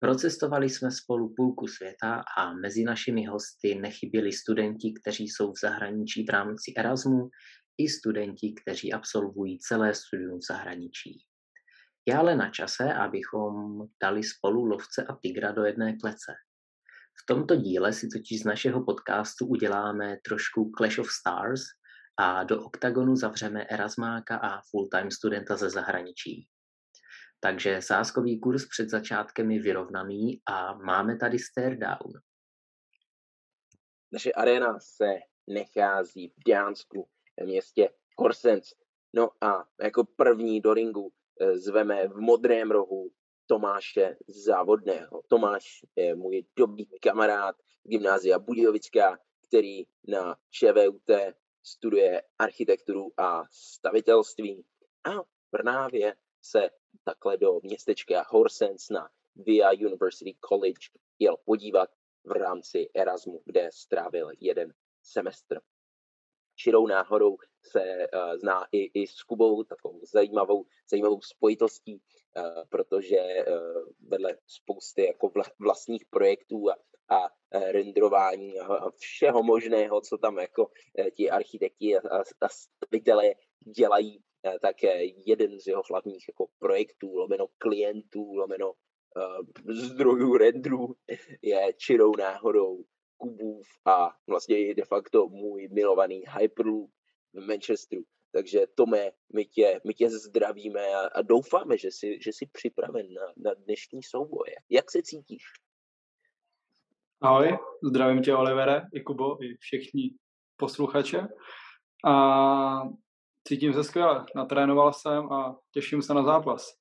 Procestovali jsme spolu půlku světa a mezi našimi hosty nechyběli studenti, kteří jsou v zahraničí v rámci Erasmu, i studenti, kteří absolvují celé studium v zahraničí. Je ale na čase, abychom dali spolu lovce a tygra do jedné klece. V tomto díle si totiž z našeho podcastu uděláme trošku Clash of Stars a do oktagonu zavřeme Erasmáka a full-time studenta ze zahraničí. Takže sázkový kurz před začátkem je vyrovnaný a máme tady stare down. Naše arena se nachází v Dánsku, v městě Horsens. No a jako první do ringu eh, zveme v modrém rohu Tomáše Závodného. Tomáš je můj dobrý kamarád gymnázia Budějovická, který na ČVUT studuje architekturu a stavitelství a právě se takhle do městečka Horsens na Via University College jel podívat v rámci Erasmu, kde strávil jeden semestr. Čirou náhodou se uh, zná i, i s Kubou, takovou zajímavou, zajímavou spojitostí, uh, protože uh, vedle spousty jako vla, vlastních projektů a, a renderování a, všeho možného, co tam jako ti architekti a, a stavitelé dělají, uh, tak jeden z jeho hlavních jako projektů, lomeno klientů, lomeno uh, zdrojů renderů je čirou náhodou Kubův a vlastně je de facto můj milovaný Hyperloop v Manchesteru. Takže Tome, my tě, my tě zdravíme a, a doufáme, že jsi, že jsi připraven na, na dnešní souboje. Jak se cítíš? Ahoj, zdravím tě Olivere, i Kubo, i všichni posluchače. A cítím se skvěle, natrénoval jsem a těším se na zápas.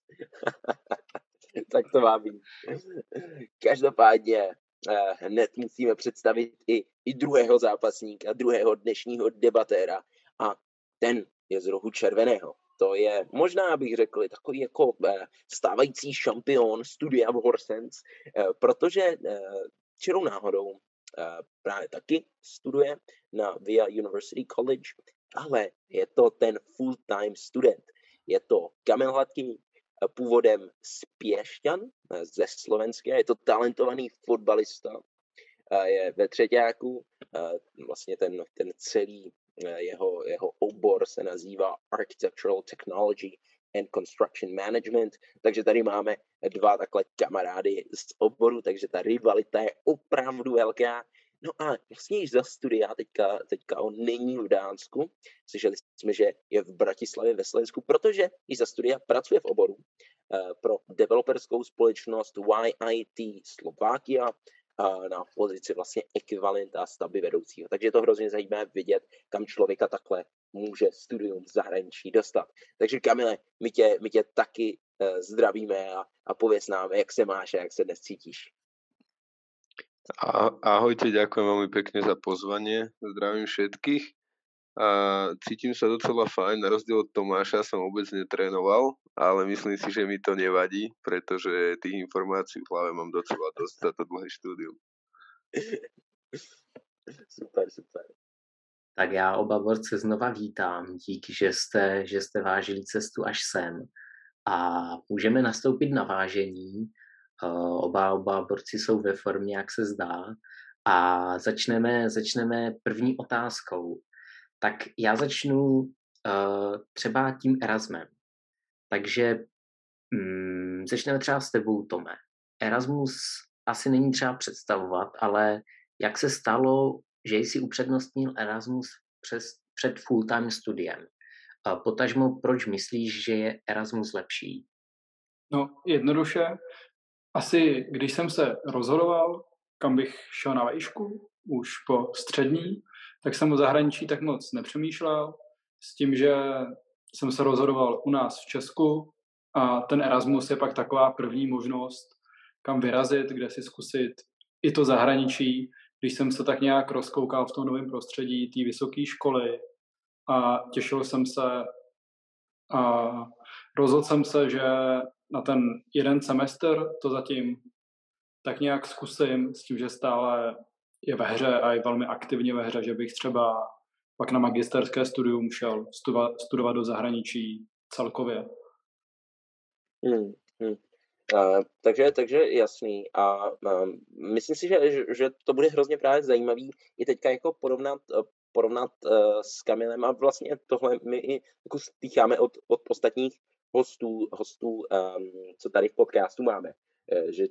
tak to má být. Každopádně eh, hned musíme představit i, i druhého zápasníka, druhého dnešního debatéra a ten je z rohu červeného. To je možná, bych řekl, takový jako eh, stávající šampion studia v Horsens, eh, protože čirou náhodou právě taky studuje na Via University College, ale je to ten full-time student. Je to Kamil Hladký, původem z Pěšťan, ze Slovenské, je to talentovaný fotbalista, je ve třetíku, vlastně ten, ten celý jeho, jeho obor se nazývá Architectural Technology and Construction Management, takže tady máme dva takhle kamarády z oboru, takže ta rivalita je opravdu velká. No a vlastně již za studia, teďka, teďka on není v Dánsku, slyšeli jsme, že je v Bratislavě ve Slovensku, protože i za studia pracuje v oboru uh, pro developerskou společnost YIT Slovakia na pozici vlastně ekvivalenta stavby vedoucího. Takže je to hrozně zajímavé vidět, kam člověka takhle může studium v zahraničí dostat. Takže Kamile, my tě, my tě taky uh, zdravíme a, a pověs nám, jak se máš a jak se dnes cítíš. Ahojte, ďakujem veľmi pekne za pozvanie. Zdravím všetkých. A cítim sa docela fajn, na rozdiel od Tomáša som vôbec netrénoval, ale myslím si, že mi to nevadí, pretože tých informácií v hlave mám docela dosť za to dlhé štúdium. Super, super. Tak já oba borce znova vítám. Díky, že jste, že jste vážili cestu až sem. A můžeme nastoupit na vážení. Oba, oba borci jsou ve formě, jak se zdá. A začneme, začneme první otázkou. Tak já začnu uh, třeba tím Erasmem. Takže um, začneme třeba s tebou, Tome. Erasmus asi není třeba představovat, ale jak se stalo, že jsi upřednostnil Erasmus přes, před full-time studiem? Uh, potažmo, proč myslíš, že je Erasmus lepší? No, jednoduše, asi když jsem se rozhodoval, kam bych šel na vejšku, už po střední, tak jsem o zahraničí tak moc nepřemýšlel, s tím, že jsem se rozhodoval u nás v Česku a ten Erasmus je pak taková první možnost, kam vyrazit, kde si zkusit i to zahraničí, když jsem se tak nějak rozkoukal v tom novém prostředí té vysoké školy a těšil jsem se a rozhodl jsem se, že na ten jeden semestr to zatím tak nějak zkusím s tím, že stále je ve hře a je velmi aktivně ve hře, že bych třeba pak na magisterské studium šel studovat, do zahraničí celkově. Hmm, hmm. Uh, takže, takže jasný. A uh, myslím si, že, že to bude hrozně právě zajímavý i teďka jako porovnat, uh, porovnat uh, s Kamilem a vlastně tohle my i jako stýcháme od, od ostatních hostů, hostů um, co tady v podcastu máme. Uh, že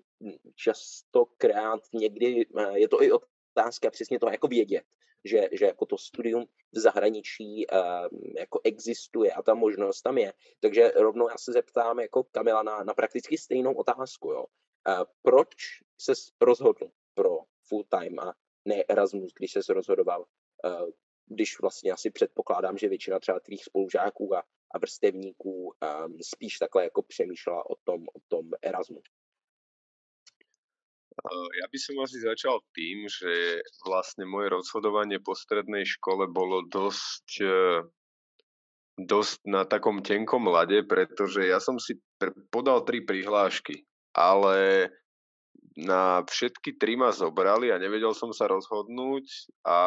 častokrát někdy uh, je to i otázka přesně toho jako vědět, že, že jako to studium v zahraničí uh, jako existuje a ta možnost tam je. Takže rovnou já se zeptám jako Kamila na, na prakticky stejnou otázku. Jo. Uh, proč se rozhodl pro full time a ne Erasmus, když se rozhodoval, když vlastně asi předpokládám, že většina třeba tvých spolužáků a, a vrstevníků um, spíš takhle jako přemýšlela o tom, o tom Erasmu. Ja by som asi začal tým, že vlastne moje rozhodovanie po strednej škole bolo dosť, e, dosť na takom tenkom lade, pretože ja som si podal tri prihlášky, ale na všetky tri ma zobrali a nevedel som sa rozhodnúť a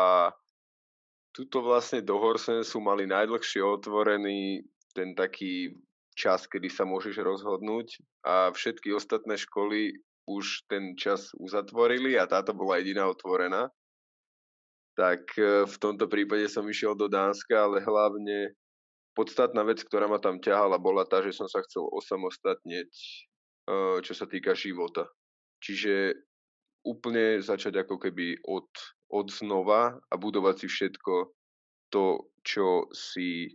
tuto vlastne do Horsensu mali najdlhšie otvorený ten taký čas, kedy sa môžeš rozhodnúť a všetky ostatné školy už ten čas uzatvorili a táto bola jediná otvorená. Tak e, v tomto prípade som išiel do Dánska, ale hlavne podstatná vec, ktorá ma tam ťahala, bola tá, že som sa chcel osamostatniť, čo sa týka života. Čiže úplne začať ako keby od, od znova a budovať si všetko to, čo si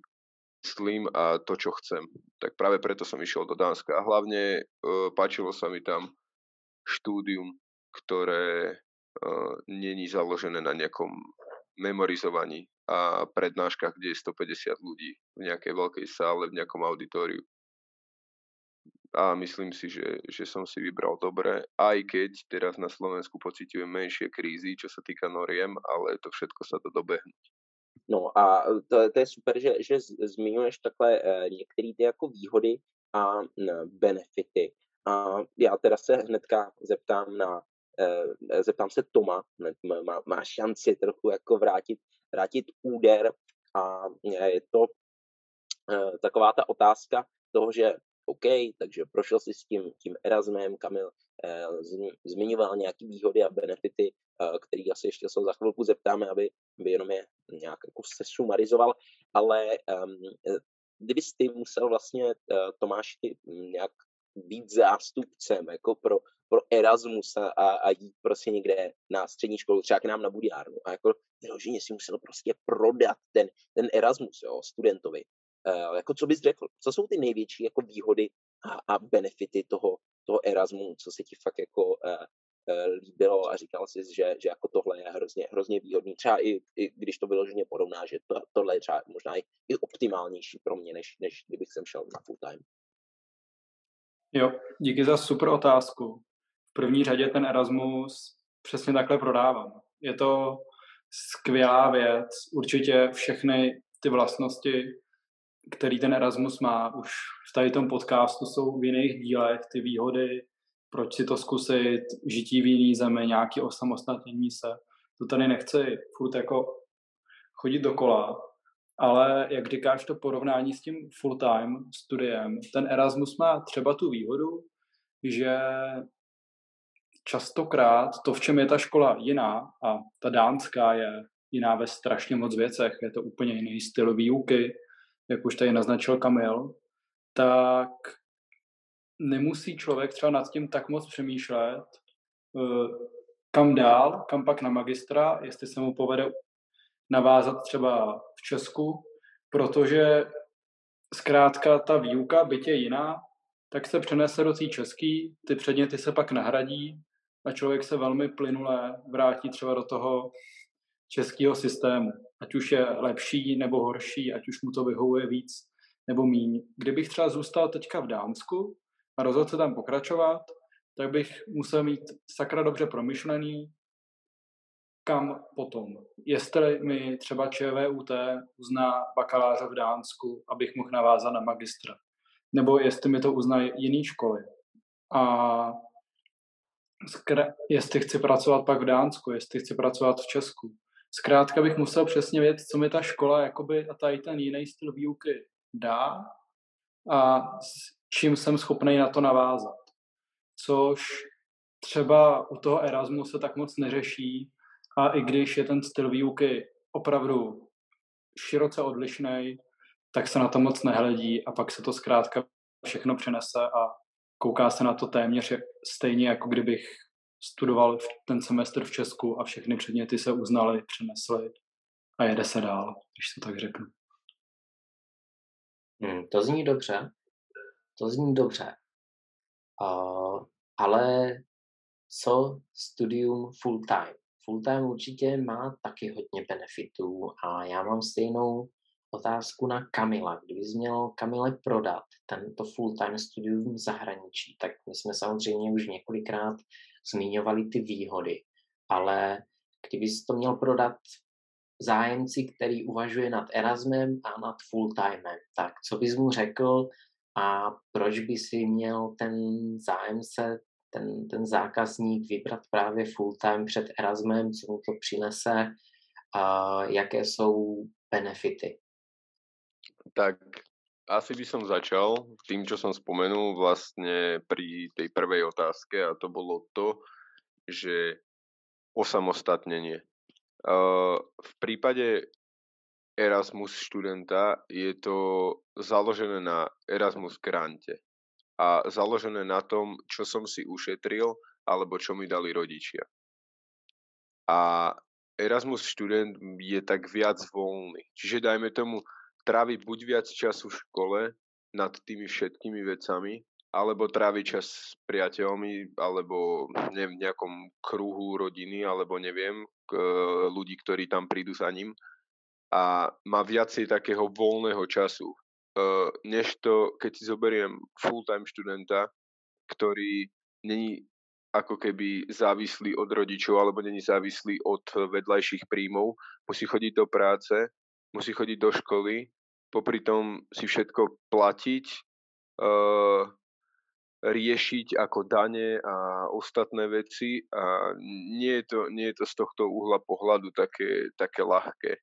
myslím a to, čo chcem. Tak práve preto som išiel do Dánska. A hlavne e, páčilo sa mi tam štúdium, ktoré uh, není založené na nejakom memorizovaní a prednáškach, kde je 150 ľudí v nejakej veľkej sále, v nejakom auditoriu. A myslím si, že, že som si vybral dobre, aj keď teraz na Slovensku pocitujem menšie krízy, čo sa týka noriem, ale to všetko sa to dobehnúť. No a to, to je super, že, že zmiňuješ takhle uh, některé ty jako výhody a uh, benefity. A já teda se hnedka zeptám na, eh, zeptám se Toma, má, má šanci trochu jako vrátit, vrátit úder a je to taková ta otázka toho, že OK, takže prošel si s tím, tím Erasmem, Kamil eh, zmiňoval nějaké výhody a benefity, eh, který asi ještě se za chvilku zeptáme, aby, aby jenom je nějak jako se sumarizoval, ale um, kdybys ty musel vlastně, uh, Tomáš, ty nějak být zástupcem jako pro, pro Erasmus a, a jít prostě někde na střední školu, třeba k nám na Budiárnu a jako vyloženě si musel prostě prodat ten, ten Erasmus jo, studentovi. Uh, jako co bys řekl? Co jsou ty největší jako výhody a, a benefity toho, toho Erasmu, co se ti fakt jako uh, uh, líbilo a říkal jsi, že, že jako tohle je hrozně, hrozně výhodný. Třeba i, i když to vyloženě porovná, že to, tohle je třeba možná i, i optimálnější pro mě, než, než kdybych sem šel na full time. Jo, díky za super otázku. V první řadě ten Erasmus přesně takhle prodávám. Je to skvělá věc, určitě všechny ty vlastnosti, který ten Erasmus má, už v tady tom podcastu jsou v jiných dílech, ty výhody, proč si to zkusit, žití v jiný zemi, nějaký osamostatnění se. To tady nechci furt jako chodit dokola, ale jak říkáš to porovnání s tím full-time studiem, ten Erasmus má třeba tu výhodu, že častokrát to, v čem je ta škola jiná, a ta dánská je jiná ve strašně moc věcech, je to úplně jiný styl výuky, jak už tady naznačil Kamil, tak nemusí člověk třeba nad tím tak moc přemýšlet, eh, kam dál, kam pak na magistra, jestli se mu povede navázat třeba v Česku, protože zkrátka ta výuka, je jiná, tak se přenese do té český, ty předměty se pak nahradí a člověk se velmi plynule vrátí třeba do toho českého systému. Ať už je lepší nebo horší, ať už mu to vyhovuje víc nebo míň. Kdybych třeba zůstal teďka v Dánsku a rozhodl se tam pokračovat, tak bych musel mít sakra dobře promyšlený kam potom. Jestli mi třeba ČVUT uzná bakaláře v Dánsku, abych mohl navázat na magistra. Nebo jestli mi to uznají jiné školy. A jestli chci pracovat pak v Dánsku, jestli chci pracovat v Česku. Zkrátka bych musel přesně vědět, co mi ta škola jakoby, a tady ten jiný styl výuky dá a s čím jsem schopný na to navázat. Což třeba u toho Erasmu se tak moc neřeší a i když je ten styl výuky opravdu široce odlišný, tak se na to moc nehledí a pak se to zkrátka všechno přenese a kouká se na to téměř stejně, jako kdybych studoval ten semestr v Česku a všechny předměty se uznaly, přenesly a jede se dál, když se tak řeknu. Hmm, to zní dobře. To zní dobře. Uh, ale co studium full time? Full time určitě má taky hodně benefitů a já mám stejnou otázku na Kamila. Kdybys měl Kamile prodat tento full-time studium v zahraničí, tak my jsme samozřejmě už několikrát zmiňovali ty výhody, ale kdybys to měl prodat zájemci, který uvažuje nad Erasmem a nad full-timem, tak co bys mu řekl a proč by si měl ten zájemce, ten, ten zákazník vybrat právě full-time před Erasmem, co mu to přinese, a jaké jsou benefity? Tak asi by som začal tým, čo som spomenul vlastne pri tej prvej otázke a to bolo to, že osamostatnenie. V prípade Erasmus študenta je to založené na Erasmus grante a založené na tom, čo som si ušetril alebo čo mi dali rodičia. A Erasmus študent je tak viac voľný. Čiže dajme tomu, trávi buď viac času v škole nad tými všetkými vecami, alebo trávi čas s priateľmi, alebo neviem, v nejakom kruhu rodiny, alebo neviem, k, ľudí, ktorí tam prídu za ním. A má viacej takého voľného času, uh, než to, keď si zoberiem full-time študenta, ktorý není ako keby závislý od rodičov alebo není závislý od vedľajších príjmov, musí chodiť do práce, musí chodiť do školy, popri tom si všetko platiť, uh, riešiť ako dane a ostatné veci a nie je to, nie je to z tohto uhla pohľadu také, také ľahké.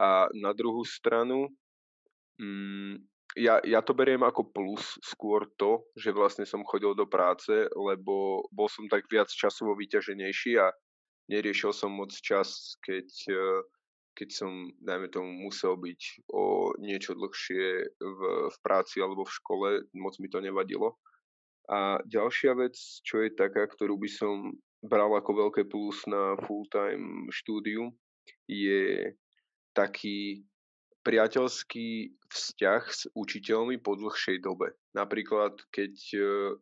A na druhú stranu, mm, ja, ja to beriem ako plus skôr to, že vlastne som chodil do práce, lebo bol som tak viac časovo vyťaženejší a neriešil som moc čas, keď uh, keď som, dajme tomu, musel byť o niečo dlhšie v, v práci alebo v škole, moc mi to nevadilo. A ďalšia vec, čo je taká, ktorú by som bral ako veľké plus na full-time štúdium, je taký priateľský vzťah s učiteľmi po dlhšej dobe. Napríklad, keď uh,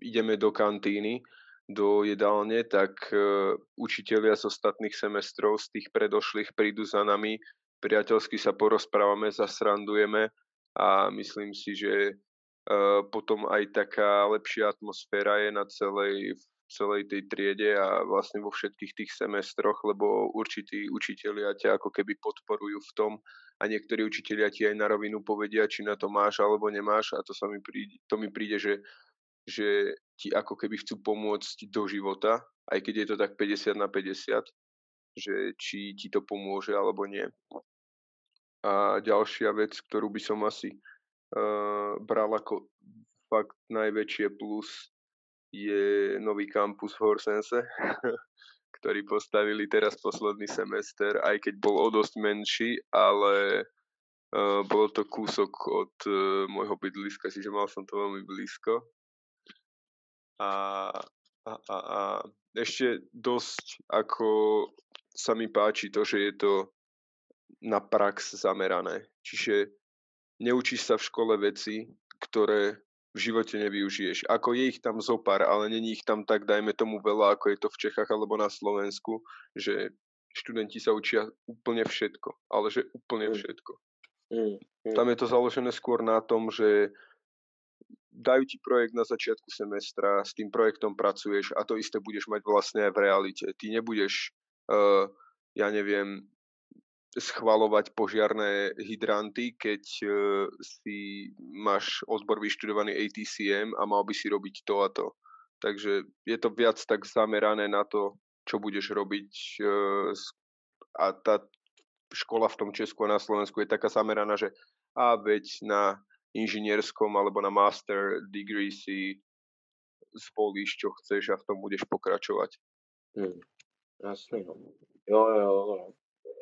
ideme do kantíny do jedálne, tak uh, učitelia z ostatných semestrov, z tých predošlých prídu za nami, priateľsky sa porozprávame, zasrandujeme a myslím si, že uh, potom aj taká lepšia atmosféra je na celej, celej tej triede a vlastne vo všetkých tých semestroch, lebo určití učitelia ťa ako keby podporujú v tom a niektorí učitelia ti aj na rovinu povedia, či na to máš alebo nemáš a to sa mi príde, to mi príde, že že ti ako keby chcú pomôcť do života, aj keď je to tak 50 na 50, že či ti to pomôže alebo nie. A ďalšia vec, ktorú by som asi uh, bral ako fakt najväčšie plus, je nový kampus v Horsense, ktorý postavili teraz posledný semester, aj keď bol o dosť menší, ale uh, bolo to kúsok od uh, môjho bydliska, čiže mal som to veľmi blízko a, a, a, a ešte dosť ako sa mi páči to, že je to na prax zamerané. Čiže neučíš sa v škole veci, ktoré v živote nevyužiješ. Ako je ich tam zopár, ale není ich tam tak, dajme tomu veľa, ako je to v Čechách alebo na Slovensku, že študenti sa učia úplne všetko, ale že úplne mm. všetko. Mm, mm. Tam je to založené skôr na tom, že dajú ti projekt na začiatku semestra, s tým projektom pracuješ a to isté budeš mať vlastne aj v realite. Ty nebudeš uh, ja neviem, schvalovať požiarné hydranty, keď uh, si máš odbor vyštudovaný ATCM a mal by si robiť to a to. Takže je to viac tak zamerané na to, čo budeš robiť uh, a tá škola v tom Česku a na Slovensku je taká zameraná, že a veď na inžinierskom alebo na master degree si zvolíš, čo chceš a v tom budeš pokračovať. Hmm. Jasný, no. Jo, jo, jo.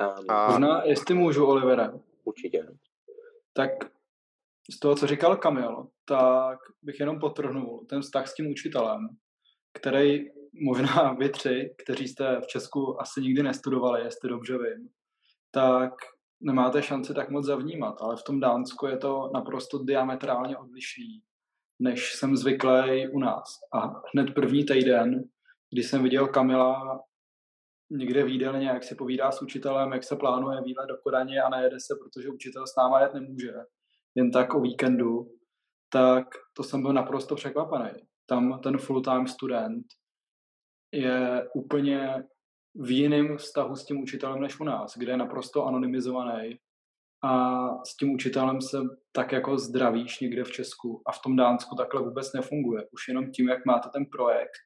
Um, a... Možná, jestli můžu, Olivera. Určitě. Tak z toho, co říkal Kamil, tak bych jenom potrhnul ten vztah s tím učitelem, který možná vy tři, kteří jste v Česku asi nikdy nestudovali, jestli dobře vím, tak nemáte šanci tak moc zavnímat, ale v tom Dánsku je to naprosto diametrálně odlišný, než jsem zvyklý u nás. A hned první týden, kdy jsem viděl Kamila někde výdelně, jak si povídá s učitelem, jak se plánuje výlet do Kodaně a nejede se, protože učitel s náma jet nemůže, jen tak o víkendu, tak to jsem byl naprosto překvapený. Tam ten full-time student je úplně v jiném vztahu s tím učitelem než u nás, kde je naprosto anonymizovaný a s tím učitelem se tak jako zdravíš někde v Česku a v tom Dánsku takhle vůbec nefunguje. Už jenom tím, jak máte ten projekt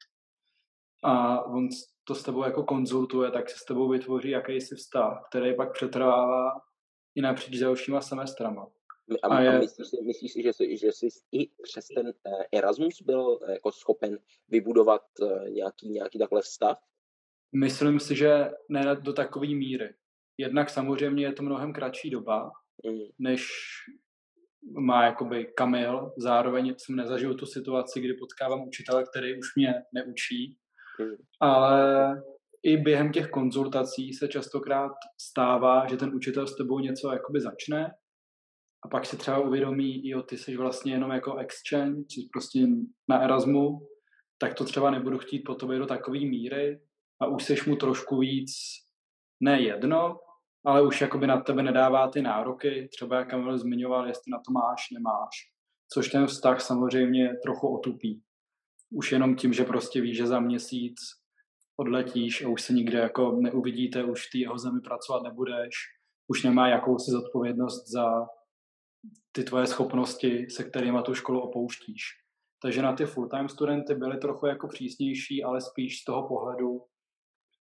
a on to s tebou jako konzultuje, tak se s tebou vytvoří jakýsi vztah, který pak přetrvává i napříč dalšíma semestrama. A, a, je... a myslíš, si, myslíš si, že, jsi, že jsi i přes ten eh, Erasmus byl eh, jako schopen vybudovat eh, nějaký, nějaký takhle vztah? Myslím si, že ne do takové míry. Jednak samozřejmě je to mnohem kratší doba, mm. než má jakoby Kamil. Zároveň jsem nezažil tu situaci, kdy potkávám učitele, který už mě neučí. Mm. Ale i během těch konzultací se častokrát stává, že ten učitel s tebou něco jakoby začne a pak si třeba uvědomí, jo, ty jsi vlastně jenom jako exchange, prostě na Erasmu, tak to třeba nebudu chtít po tobě do takové míry a už seš mu trošku víc ne jedno, ale už jakoby na tebe nedává ty nároky, třeba jak Kamil zmiňoval, jestli na to máš, nemáš, což ten vztah samozřejmě trochu otupí. Už jenom tím, že prostě víš, že za měsíc odletíš a už se nikde jako neuvidíte, už v té jeho zemi pracovat nebudeš, už nemá jakousi zodpovědnost za ty tvoje schopnosti, se kterými tu školu opouštíš. Takže na ty full-time studenty byly trochu jako přísnější, ale spíš z toho pohledu,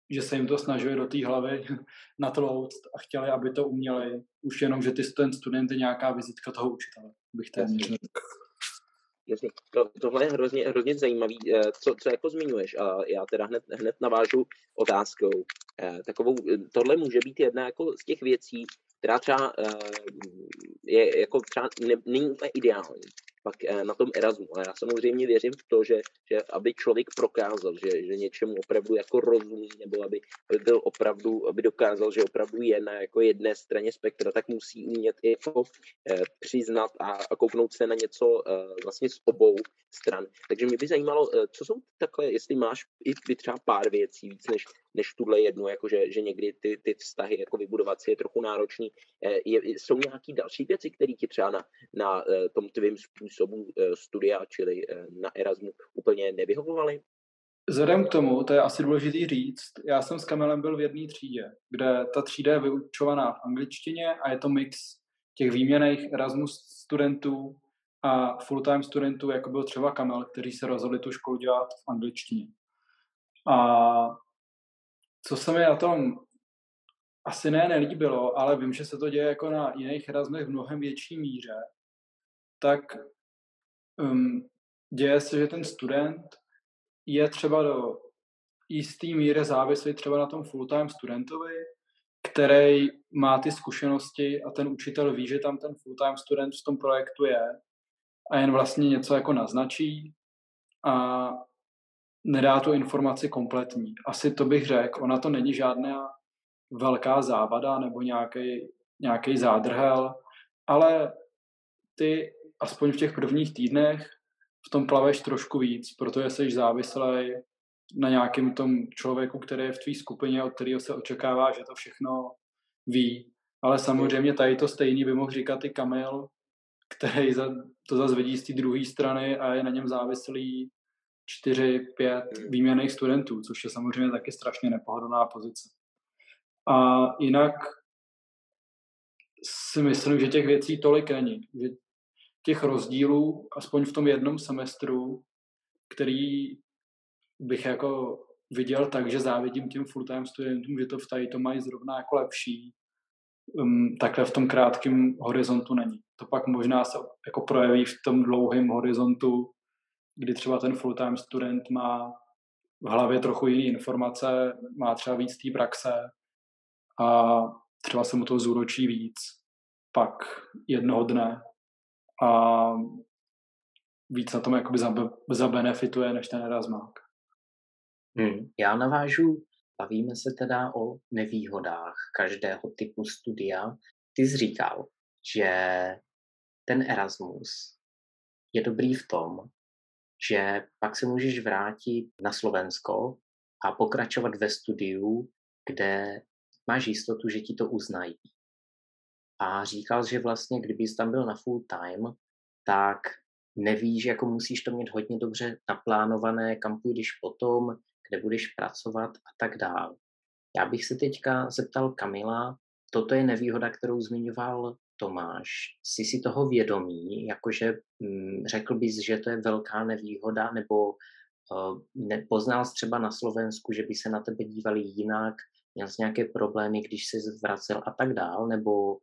že se jim to snažili do té hlavy natlouct a chtěli, aby to uměli. Už jenom, že ty ten student je nějaká vizitka toho učitele, bych téměř Jasně. To, tohle je hrozně, hrozně zajímavý, eh, co, co jako zmiňuješ. A já teda hned, hned navážu otázkou. Eh, takovou, tohle může být jedna jako z těch věcí, která třeba eh, je jako třeba ne, není úplně ideální pak eh, na tom Erasmu. A já samozřejmě věřím v to, že, že aby člověk prokázal, že, že něčemu opravdu jako rozumí, nebo aby, aby byl opravdu, aby dokázal, že opravdu je na jako jedné straně spektra, tak musí umět i jako, eh, přiznat a, a kouknout se na něco eh, vlastně z obou stran. Takže mě by zajímalo, eh, co jsou takhle, jestli máš i třeba pár věcí víc než, než tuhle jednu, jakože že někdy ty, ty vztahy jako vybudovat si je trochu náročný. Eh, je, jsou nějaké další věci, které ti třeba na, na eh, tom tvým způsobu studia, čili na Erasmu, úplně nevyhovovaly? Vzhledem k tomu, to je asi důležitý říct, já jsem s Kamilem byl v jedné třídě, kde ta třída je vyučovaná v angličtině a je to mix těch výměných Erasmus studentů a full-time studentů, jako byl třeba Kamel, kteří se rozhodli tu školu dělat v angličtině. A co se mi na tom asi ne nelíbilo, ale vím, že se to děje jako na jiných Erasmech v mnohem větší míře, tak um, děje se, že ten student je třeba do jistý míry závislý třeba na tom full-time studentovi, který má ty zkušenosti a ten učitel ví, že tam ten full-time student v tom projektu je a jen vlastně něco jako naznačí. A nedá tu informaci kompletní. Asi to bych řekl, ona to není žádná velká závada nebo nějaký, zádrhel, ale ty aspoň v těch prvních týdnech v tom plaveš trošku víc, protože jsi závislý na nějakém tom člověku, který je v tvý skupině, od kterého se očekává, že to všechno ví. Ale samozřejmě tady to stejný by mohl říkat i Kamil, který to zase vidí z té druhé strany a je na něm závislý čtyři, pět výměných studentů, což je samozřejmě taky strašně nepohodlná pozice. A jinak si myslím, že těch věcí tolik není. Že těch rozdílů, aspoň v tom jednom semestru, který bych jako viděl tak, že závidím těm full-time studentům, že to v tady to mají zrovna jako lepší, um, takhle v tom krátkém horizontu není. To pak možná se jako projeví v tom dlouhém horizontu, kdy třeba ten full-time student má v hlavě trochu jiné informace, má třeba víc té praxe a třeba se mu to zúročí víc pak jednoho dne a víc na tom jakoby zabenefituje než ten Erasmák. Hmm. Já navážu, bavíme se teda o nevýhodách každého typu studia. Ty jsi říkal, že ten Erasmus je dobrý v tom, že pak se můžeš vrátit na Slovensko a pokračovat ve studiu, kde máš jistotu, že ti to uznají. A říkal, že vlastně, kdybys tam byl na full time, tak nevíš, jako musíš to mít hodně dobře naplánované, kam půjdeš potom, kde budeš pracovat a tak dál. Já bych se teďka zeptal Kamila, toto je nevýhoda, kterou zmiňoval Tomáš. Jsi si toho vědomý, jakože hm, řekl bys, že to je velká nevýhoda, nebo uh, nepoznal jsi třeba na Slovensku, že by se na tebe dívali jinak, měl jsi nějaké problémy, když se vracel a tak dál, nebo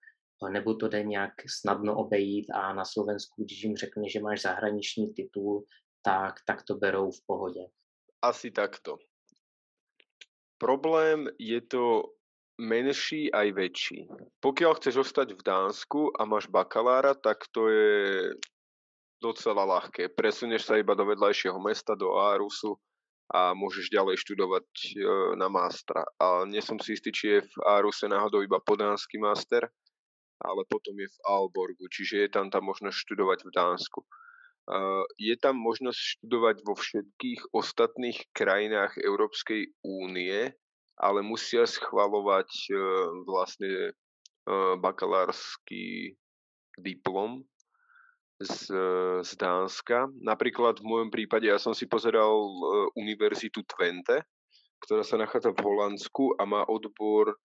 nebo to jde nějak snadno obejít a na Slovensku, když jim řekne, že máš zahraniční titul, tak, tak to berou v pohodě. Asi takto. Problém je to menší aj väčší. Pokiaľ chceš ostať v Dánsku a máš bakalára, tak to je docela ľahké. Presunieš sa iba do vedľajšieho mesta, do Arusu a môžeš ďalej študovať e, na mástra. A nie som si istý, či je v Aruse náhodou iba podánsky master, ale potom je v Alborgu, čiže je tam tá možnosť študovať v Dánsku. Je tam možnosť študovať vo všetkých ostatných krajinách Európskej únie, ale musia schvalovať e, vlastne e, bakalársky diplom z, z Dánska. Napríklad v môjom prípade ja som si pozeral Univerzitu Twente, ktorá sa nachádza v Holandsku a má odbor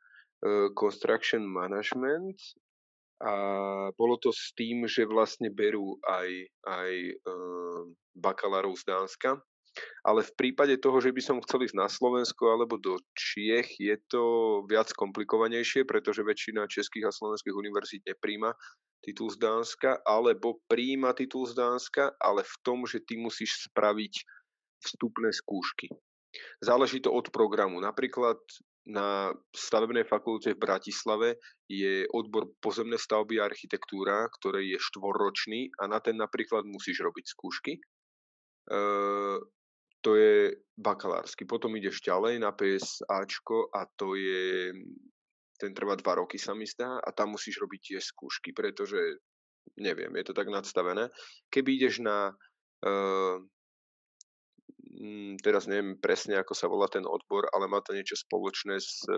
Construction Management a bolo to s tým, že vlastne berú aj, aj bakalárov z Dánska. Ale v prípade toho, že by som chcel ísť na Slovensko alebo do Čiech, je to viac komplikovanejšie, pretože väčšina českých a slovenských univerzít nepríjma titul z Dánska, alebo príjma titul z Dánska, ale v tom, že ty musíš spraviť vstupné skúšky. Záleží to od programu. Napríklad na stavebnej fakulte v Bratislave je odbor pozemné stavby a architektúra, ktorý je štvorročný a na ten napríklad musíš robiť skúšky. To je bakalársky. Potom ideš ďalej na PSAčko a to je, ten trvá dva roky sa mi zdá a tam musíš robiť tie skúšky, pretože neviem, je to tak nadstavené. Keby ideš na uh, teraz neviem presne, ako sa volá ten odbor, ale má to niečo spoločné s e,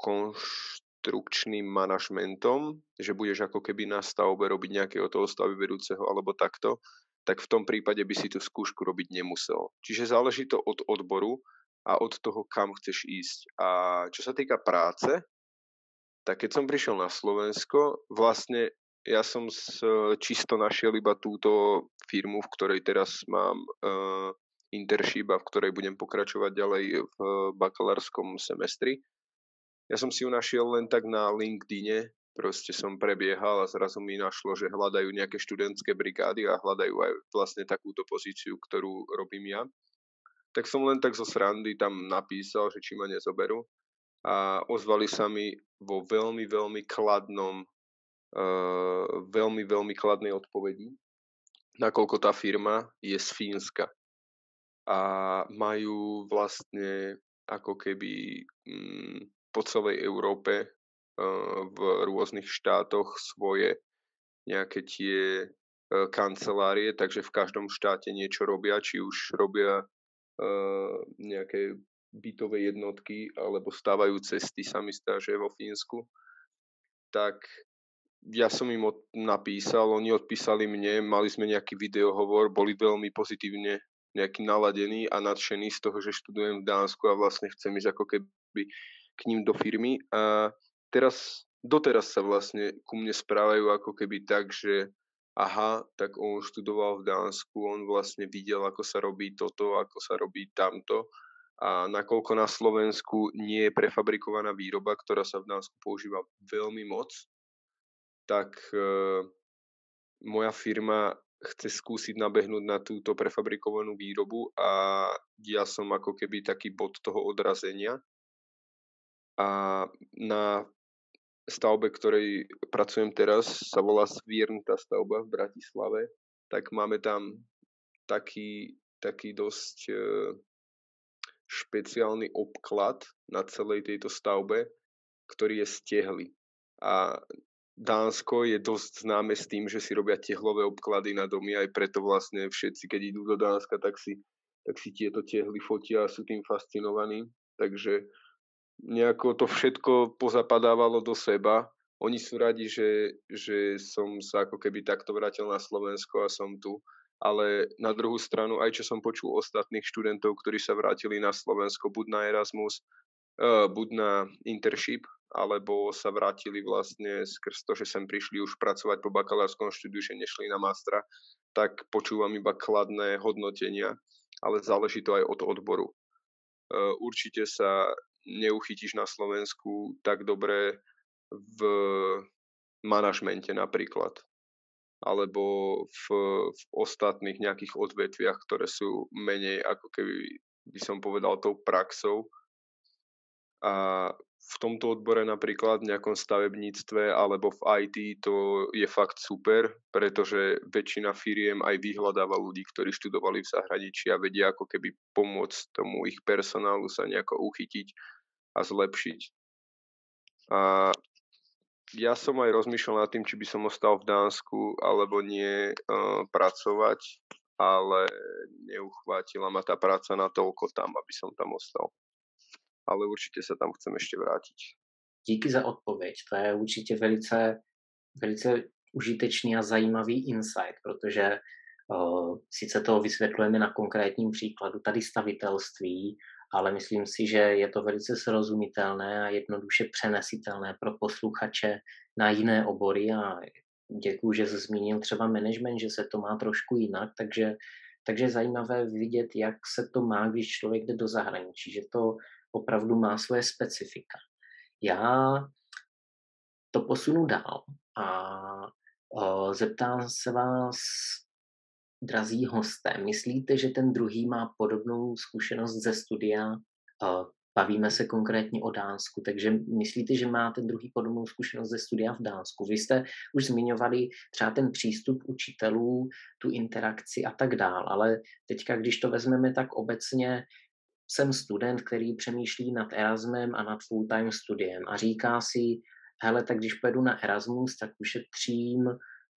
konštrukčným manažmentom, že budeš ako keby na stavbe robiť nejakého toho stavy vedúceho alebo takto, tak v tom prípade by si tú skúšku robiť nemusel. Čiže záleží to od odboru a od toho, kam chceš ísť. A čo sa týka práce, tak keď som prišiel na Slovensko, vlastne ja som s, čisto našiel iba túto firmu, v ktorej teraz mám uh, internship a v ktorej budem pokračovať ďalej v bakalárskom semestri. Ja som si ju našiel len tak na LinkedIne, proste som prebiehal a zrazu mi našlo, že hľadajú nejaké študentské brigády a hľadajú aj vlastne takúto pozíciu, ktorú robím ja. Tak som len tak zo srandy tam napísal, že či ma nezoberú a ozvali sa mi vo veľmi, veľmi kladnom veľmi, veľmi kladnej odpovedi, nakoľko tá firma je z Fínska. A majú vlastne ako keby mm, po celej Európe v rôznych štátoch svoje nejaké tie kancelárie, takže v každom štáte niečo robia, či už robia nejaké bytové jednotky alebo stávajú cesty, sa mi stá, že vo Fínsku, tak ja som im napísal, oni odpísali mne, mali sme nejaký videohovor, boli veľmi pozitívne nejaký naladení a nadšení z toho, že študujem v Dánsku a vlastne chcem ísť ako keby k ním do firmy a teraz, doteraz sa vlastne ku mne správajú ako keby tak, že aha, tak on študoval v Dánsku, on vlastne videl, ako sa robí toto, ako sa robí tamto a nakoľko na Slovensku nie je prefabrikovaná výroba, ktorá sa v Dánsku používa veľmi moc, tak e, moja firma chce skúsiť nabehnúť na túto prefabrikovanú výrobu a ja som ako keby taký bod toho odrazenia. A na stavbe, ktorej pracujem teraz, sa volá Svirn, tá stavba v Bratislave, tak máme tam taký, taký dosť e, špeciálny obklad na celej tejto stavbe, ktorý je z tehly. A Dánsko je dosť známe s tým, že si robia tehlové obklady na domy, aj preto vlastne všetci, keď idú do Dánska, tak si, tak si tieto tehly fotia a sú tým fascinovaní. Takže nejako to všetko pozapadávalo do seba. Oni sú radi, že, že som sa ako keby takto vrátil na Slovensko a som tu. Ale na druhú stranu, aj čo som počul ostatných študentov, ktorí sa vrátili na Slovensko, buď na Erasmus, uh, buď na internship, alebo sa vrátili vlastne skrz to, že sem prišli už pracovať po bakalárskom štúdiu, že nešli na mastra, tak počúvam iba kladné hodnotenia, ale záleží to aj od odboru. E, určite sa neuchytíš na Slovensku tak dobre v manažmente napríklad, alebo v, v ostatných nejakých odvetviach, ktoré sú menej ako keby by som povedal tou praxou. A v tomto odbore napríklad v nejakom stavebníctve alebo v IT to je fakt super, pretože väčšina firiem aj vyhľadáva ľudí, ktorí študovali v zahraničí a vedia ako keby pomôcť tomu ich personálu sa nejako uchytiť a zlepšiť. A ja som aj rozmýšľal nad tým, či by som ostal v Dánsku alebo nie uh, pracovať, ale neuchvátila ma tá práca na toľko tam, aby som tam ostal ale určitě se tam chcem ještě vrátit. Díky za odpověď, to je určitě velice, velice užitečný a zajímavý insight, protože uh, sice to vysvětlujeme na konkrétním příkladu tady stavitelství, ale myslím si, že je to velice srozumitelné a jednoduše přenesitelné pro posluchače na jiné obory a děkuji, že jsi zmínil třeba management, že se to má trošku jinak, takže, takže zajímavé vidět, jak se to má, když člověk jde do zahraničí, že to opravdu má svoje specifika. Já to posunu dál a o, zeptám se vás, drazí hosté, myslíte, že ten druhý má podobnou zkušenost ze studia? O, bavíme se konkrétně o Dánsku, takže myslíte, že máte druhý podobnou zkušenost ze studia v Dánsku? Vy jste už zmiňovali třeba ten přístup učitelů, tu interakci a tak dál, ale teďka, když to vezmeme tak obecně, jsem student, který přemýšlí nad Erasmem a nad full-time studiem a říká si, hele, tak když pojedu na Erasmus, tak ušetřím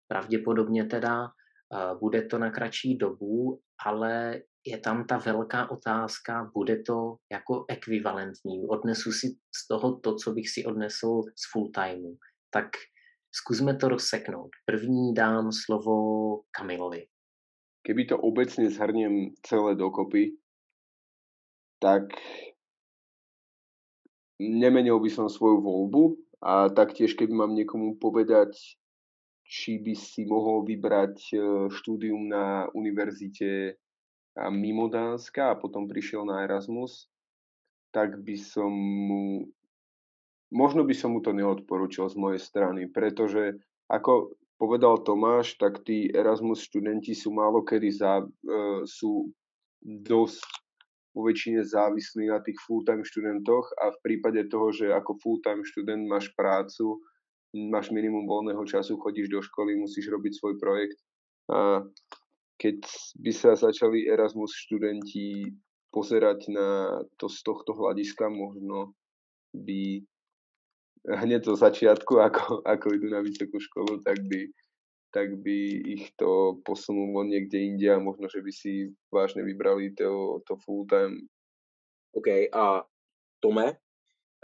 pravděpodobně teda, uh, bude to na kratší dobu, ale je tam ta velká otázka, bude to jako ekvivalentní, odnesu si z toho to, co bych si odnesl z full-timeu. Tak zkusme to rozseknout. První dám slovo Kamilovi. Keby to obecne zhrniem celé dokopy, tak nemenil by som svoju voľbu a taktiež keby mám niekomu povedať, či by si mohol vybrať e, štúdium na univerzite mimo Dánska a potom prišiel na Erasmus, tak by som mu, možno by som mu to neodporúčil z mojej strany, pretože ako povedal Tomáš, tak tí Erasmus študenti sú málo kedy za, uh, sú dosť vo väčšine závislí na tých full-time študentoch a v prípade toho, že ako full-time študent máš prácu, máš minimum voľného času, chodíš do školy, musíš robiť svoj projekt. A keď by sa začali Erasmus študenti pozerať na to z tohto hľadiska, možno by hneď zo začiatku, ako, ako idú na vysokú školu, tak by tak by ich to posunulo niekde inde a možno, že by si vážne vybrali to, to full time. OK, a Tome,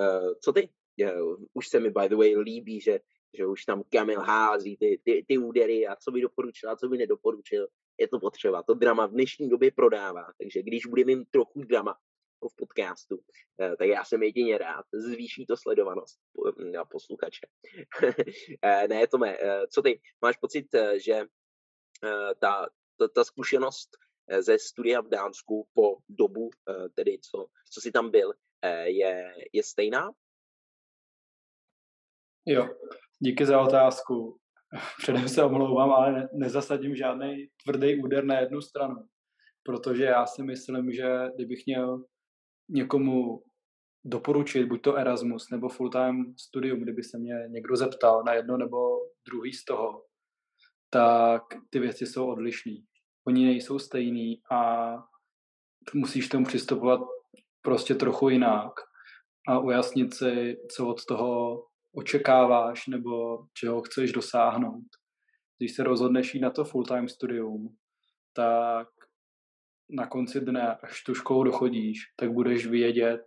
uh, co ty? Uh, už se mi by the way líbí, že, že už tam Kamil hází ty, ty, ty údery a co by doporučil a co by nedoporučil. Je to potřeba. To drama v dnešní době prodává, takže když budeme mít trochu drama, jako v podcastu, eh, tak já jsem jedině rád. Zvýší to sledovanost na posluchače. ne, Tome, co ty? Máš pocit, že ta, ta, ta zkušenost ze studia v Dánsku po dobu, tedy co, co jsi tam byl, je, je stejná? Jo, díky za otázku. Předem se omlouvám, ale nezasadím žádný tvrdý úder na jednu stranu. Protože já si myslím, že kdybych měl někomu doporučit buď to Erasmus nebo full-time studium, kdyby se mě někdo zeptal na jedno nebo druhý z toho, tak ty věci jsou odlišné. Oni nejsou stejný a musíš tomu přistupovat prostě trochu jinak a ujasnit si, co od toho očekáváš nebo čeho chceš dosáhnout. Když se rozhodneš jít na to full-time studium, tak na konci dne, až tu školu dochodíš, tak budeš vědět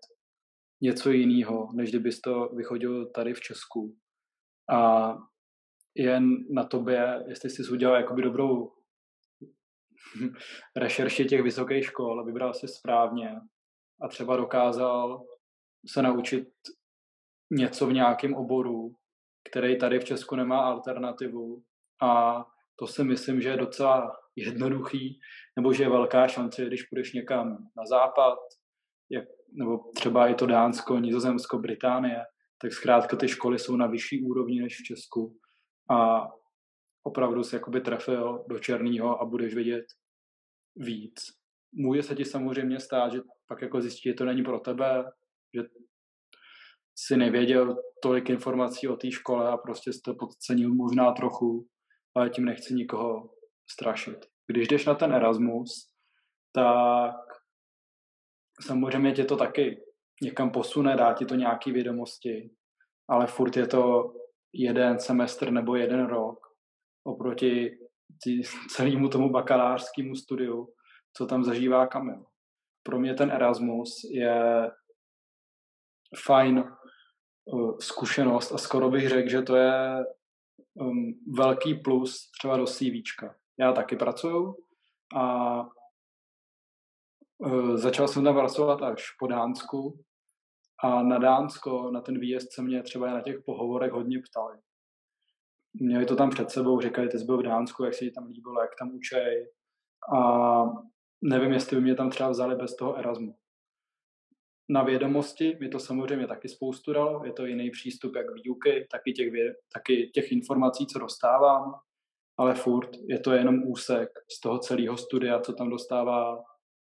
něco jiného, než kdybys to vychodil tady v Česku. A jen na tobě, jestli jsi udělal jakoby dobrou rešerši těch vysokých škol vybral si správně a třeba dokázal se naučit něco v nějakém oboru, který tady v Česku nemá alternativu a to si myslím, že je docela jednoduchý, nebo že je velká šance, když půjdeš někam na západ, jak, nebo třeba i to Dánsko, Nizozemsko, Británie, tak zkrátka ty školy jsou na vyšší úrovni než v Česku a opravdu se jakoby trefil do černého a budeš vidět víc. Může se ti samozřejmě stát, že pak jako zjistíš, že to není pro tebe, že si nevěděl tolik informací o té škole a prostě jste podcenil možná trochu, ale tím nechci nikoho strašit. Když jdeš na ten Erasmus, tak samozřejmě tě to taky někam posune, dá ti to nějaké vědomosti, ale furt je to jeden semestr nebo jeden rok oproti celému tomu bakalářskému studiu, co tam zažívá Kamil. Pro mě ten Erasmus je fajn uh, zkušenost a skoro bych řekl, že to je um, velký plus třeba do CVčka. Já taky pracuju a uh, začal jsem tam pracovat až po Dánsku a na Dánsko, na ten výjezd se mě třeba na těch pohovorech hodně ptali. Měli to tam před sebou, říkali, ty jsi byl v Dánsku, jak se ti tam líbilo, jak tam učej. A nevím, jestli by mě tam třeba vzali bez toho Erasmu na vědomosti mi to samozřejmě taky spoustu dalo, je to jiný přístup jak výuky, taky těch, taky těch informací, co dostávám, ale furt je to jenom úsek z toho celého studia, co tam dostává,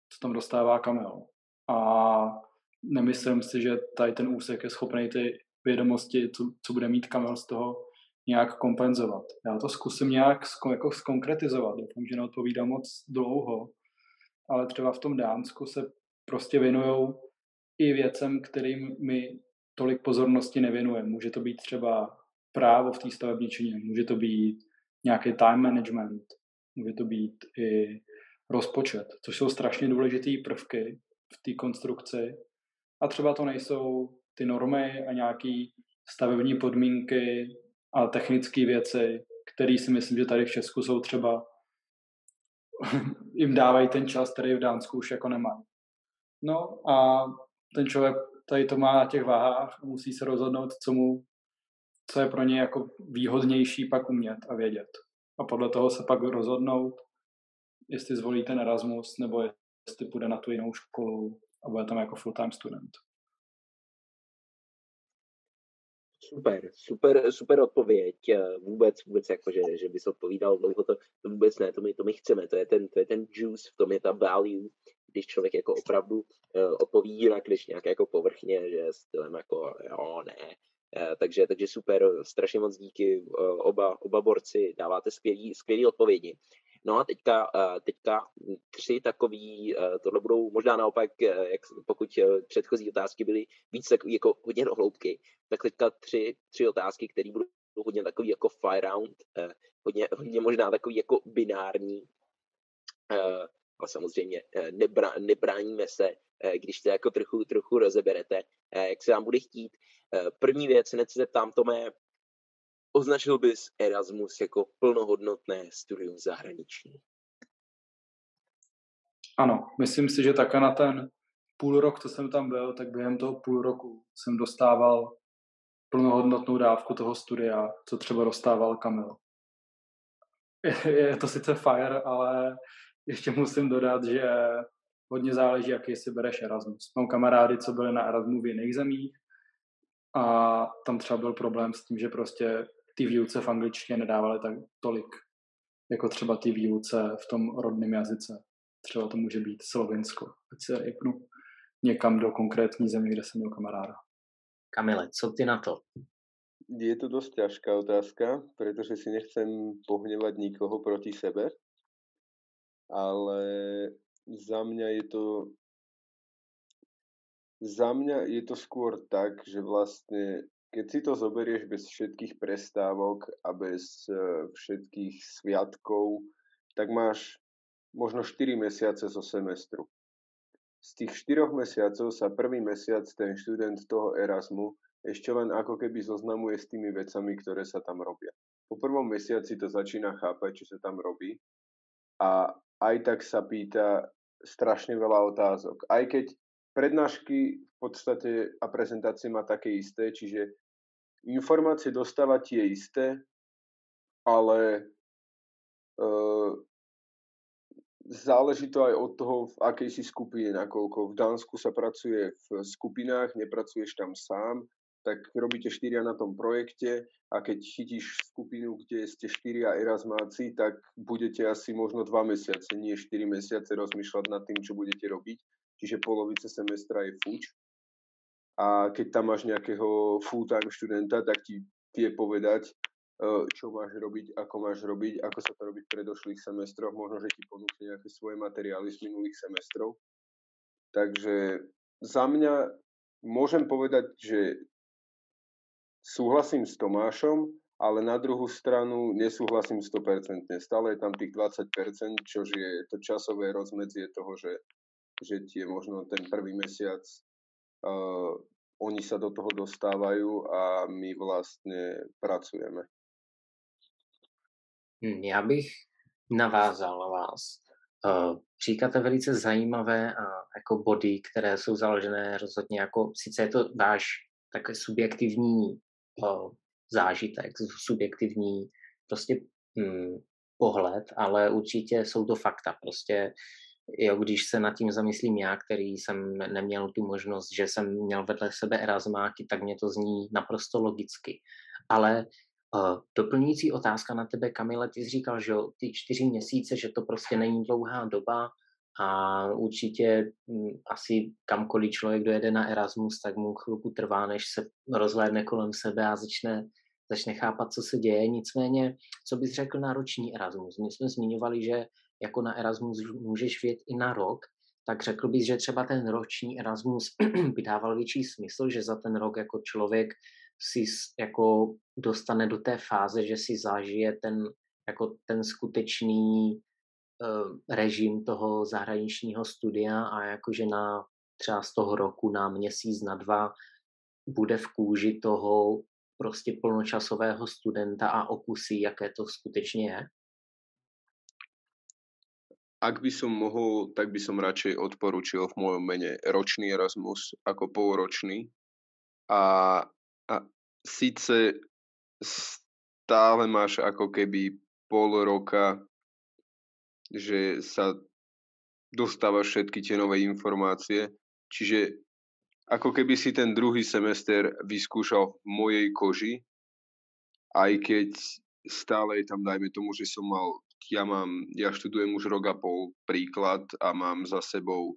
co tam dostává Kamil. A nemyslím si, že tady ten úsek je schopný ty vědomosti, co, co bude mít Kamil z toho, nějak kompenzovat. Já to zkusím nějak jako skonkretizovat. Doufám, že neodpovídám moc dlouho, ale třeba v tom Dánsku se prostě věnují i věcem, kterým my tolik pozornosti nevěnujeme. Může to být třeba právo v té stavebničině, může to být nějaký time management, může to být i rozpočet, což jsou strašně důležité prvky v té konstrukci. A třeba to nejsou ty normy a nějaké stavební podmínky a technické věci, které si myslím, že tady v Česku jsou třeba jim dávají ten čas, který v Dánsku už jako nemají. No a ten člověk tady to má na těch váhách a musí se rozhodnout, co mu, co je pro ně jako výhodnější pak umět a vědět. A podle toho se pak rozhodnout, jestli zvolí ten Erasmus, nebo jestli půjde na tu jinou školu a bude tam jako full-time student. Super, super, super odpověď. Vůbec, vůbec jako, že, že bys odpovídal dlouho, to, to vůbec ne, to my, to my chceme, to je, ten, to je ten juice, v tom je ta value, když člověk jako opravdu uh, odpoví jinak, když nějak jako povrchně, že stylem jako jo, ne. Uh, takže, takže super, strašně moc díky uh, oba, oba borci, dáváte skvělý, skvělý odpovědi. No a teďka, teďka tři takový, tohle budou možná naopak, jak pokud předchozí otázky byly víc takový jako hodně dohloubky, tak teďka tři, tři otázky, které budou hodně takový jako fire round, hodně, hodně možná takový jako binární ale samozřejmě eh, nebra, nebráníme se, eh, když se jako trochu, trochu rozeberete, eh, jak se vám bude chtít. První věc, hned se zeptám, Tomé, označil bys Erasmus jako plnohodnotné studium zahraniční? Ano, myslím si, že také na ten půl rok, co jsem tam byl, tak během toho půl roku jsem dostával plnohodnotnou dávku toho studia, co třeba dostával Kamil. Je to sice fire, ale ještě musím dodat, že hodně záleží, jaký si bereš Erasmus. Mám kamarády, co byli na Erasmu v jiných zemích a tam třeba byl problém s tím, že prostě ty výuce v angličtině nedávali tak tolik, jako třeba ty výuce v tom rodném jazyce. Třeba to může být Slovinsko, ať se rejpnu někam do konkrétní země, kde jsem měl kamaráda. Kamile, co ty na to? Je to dosť ťažká otázka, pretože si nechcem pohnevať nikoho proti sebe, ale za mňa je to za mňa je to skôr tak, že vlastne keď si to zoberieš bez všetkých prestávok a bez uh, všetkých sviatkov, tak máš možno 4 mesiace zo semestru. Z tých 4 mesiacov sa prvý mesiac ten študent toho Erasmu ešte len ako keby zoznamuje s tými vecami, ktoré sa tam robia. Po prvom mesiaci to začína chápať, čo sa tam robí a aj tak sa pýta strašne veľa otázok. Aj keď prednášky v podstate a prezentácie má také isté, čiže informácie dostáva tie isté, ale uh, záleží to aj od toho, v akej si skupine, nakoľko v Dánsku sa pracuje v skupinách, nepracuješ tam sám, tak robíte štyria na tom projekte a keď chytíš skupinu, kde ste štyria Erasmáci, tak budete asi možno dva mesiace, nie štyri mesiace rozmýšľať nad tým, čo budete robiť. Čiže polovice semestra je fuč a keď tam máš nejakého full-time študenta, tak ti vie povedať, eh, čo máš robiť, ako máš robiť, ako sa to robí v predošlých semestroch, možno, že ti ponúkne nejaké svoje materiály z minulých semestrov. Takže za mňa môžem povedať, že súhlasím s Tomášom, ale na druhú stranu nesúhlasím 100%. Stále je tam tých 20%, čo je to časové rozmedzie toho, že, že tie možno ten prvý mesiac uh, oni sa do toho dostávajú a my vlastně pracujeme. Hm, já bych navázal na vás. Uh, říkáte velice zajímavé uh, jako body, které jsou založené rozhodně jako, sice je to váš takový subjektivní zážitek, subjektivní prostě um, pohled, ale určitě jsou to fakta. Prostě jo, když se nad tím zamyslím já, který jsem neměl tu možnost, že jsem měl vedle sebe Erasmáky, tak mě to zní naprosto logicky. Ale uh, doplňující otázka na tebe, Kamile, ty jsi říkal, že ty čtyři měsíce, že to prostě není dlouhá doba a určitě m, hm, asi kamkoliv člověk dojede na Erasmus, tak mu chvilku trvá, než se rozhlédne kolem sebe a začne začne chápat, co se děje. Nicméně, co bys řekl na roční Erasmus? My jsme zmiňovali, že jako na Erasmus můžeš vět i na rok, tak řekl bych, že třeba ten roční Erasmus by dával větší smysl, že za ten rok jako člověk si jako dostane do té fáze, že si zažije ten, jako ten skutečný režim toho zahraničního studia a jakože na třeba z toho roku na měsíc, na dva bude v kůži toho prostě plnočasového studenta a okusí, jaké to skutečně je? Ak by som mohol, tak by som radšej odporučil v mojom mene ročný Erasmus ako polročný. A, a síce stále máš ako keby pol roka, že sa dostávaš všetky tie nové informácie, čiže ako keby si ten druhý semester vyskúšal v mojej koži, aj keď stále tam, dajme tomu, že som mal ja mám, ja študujem už rok a pol príklad a mám za sebou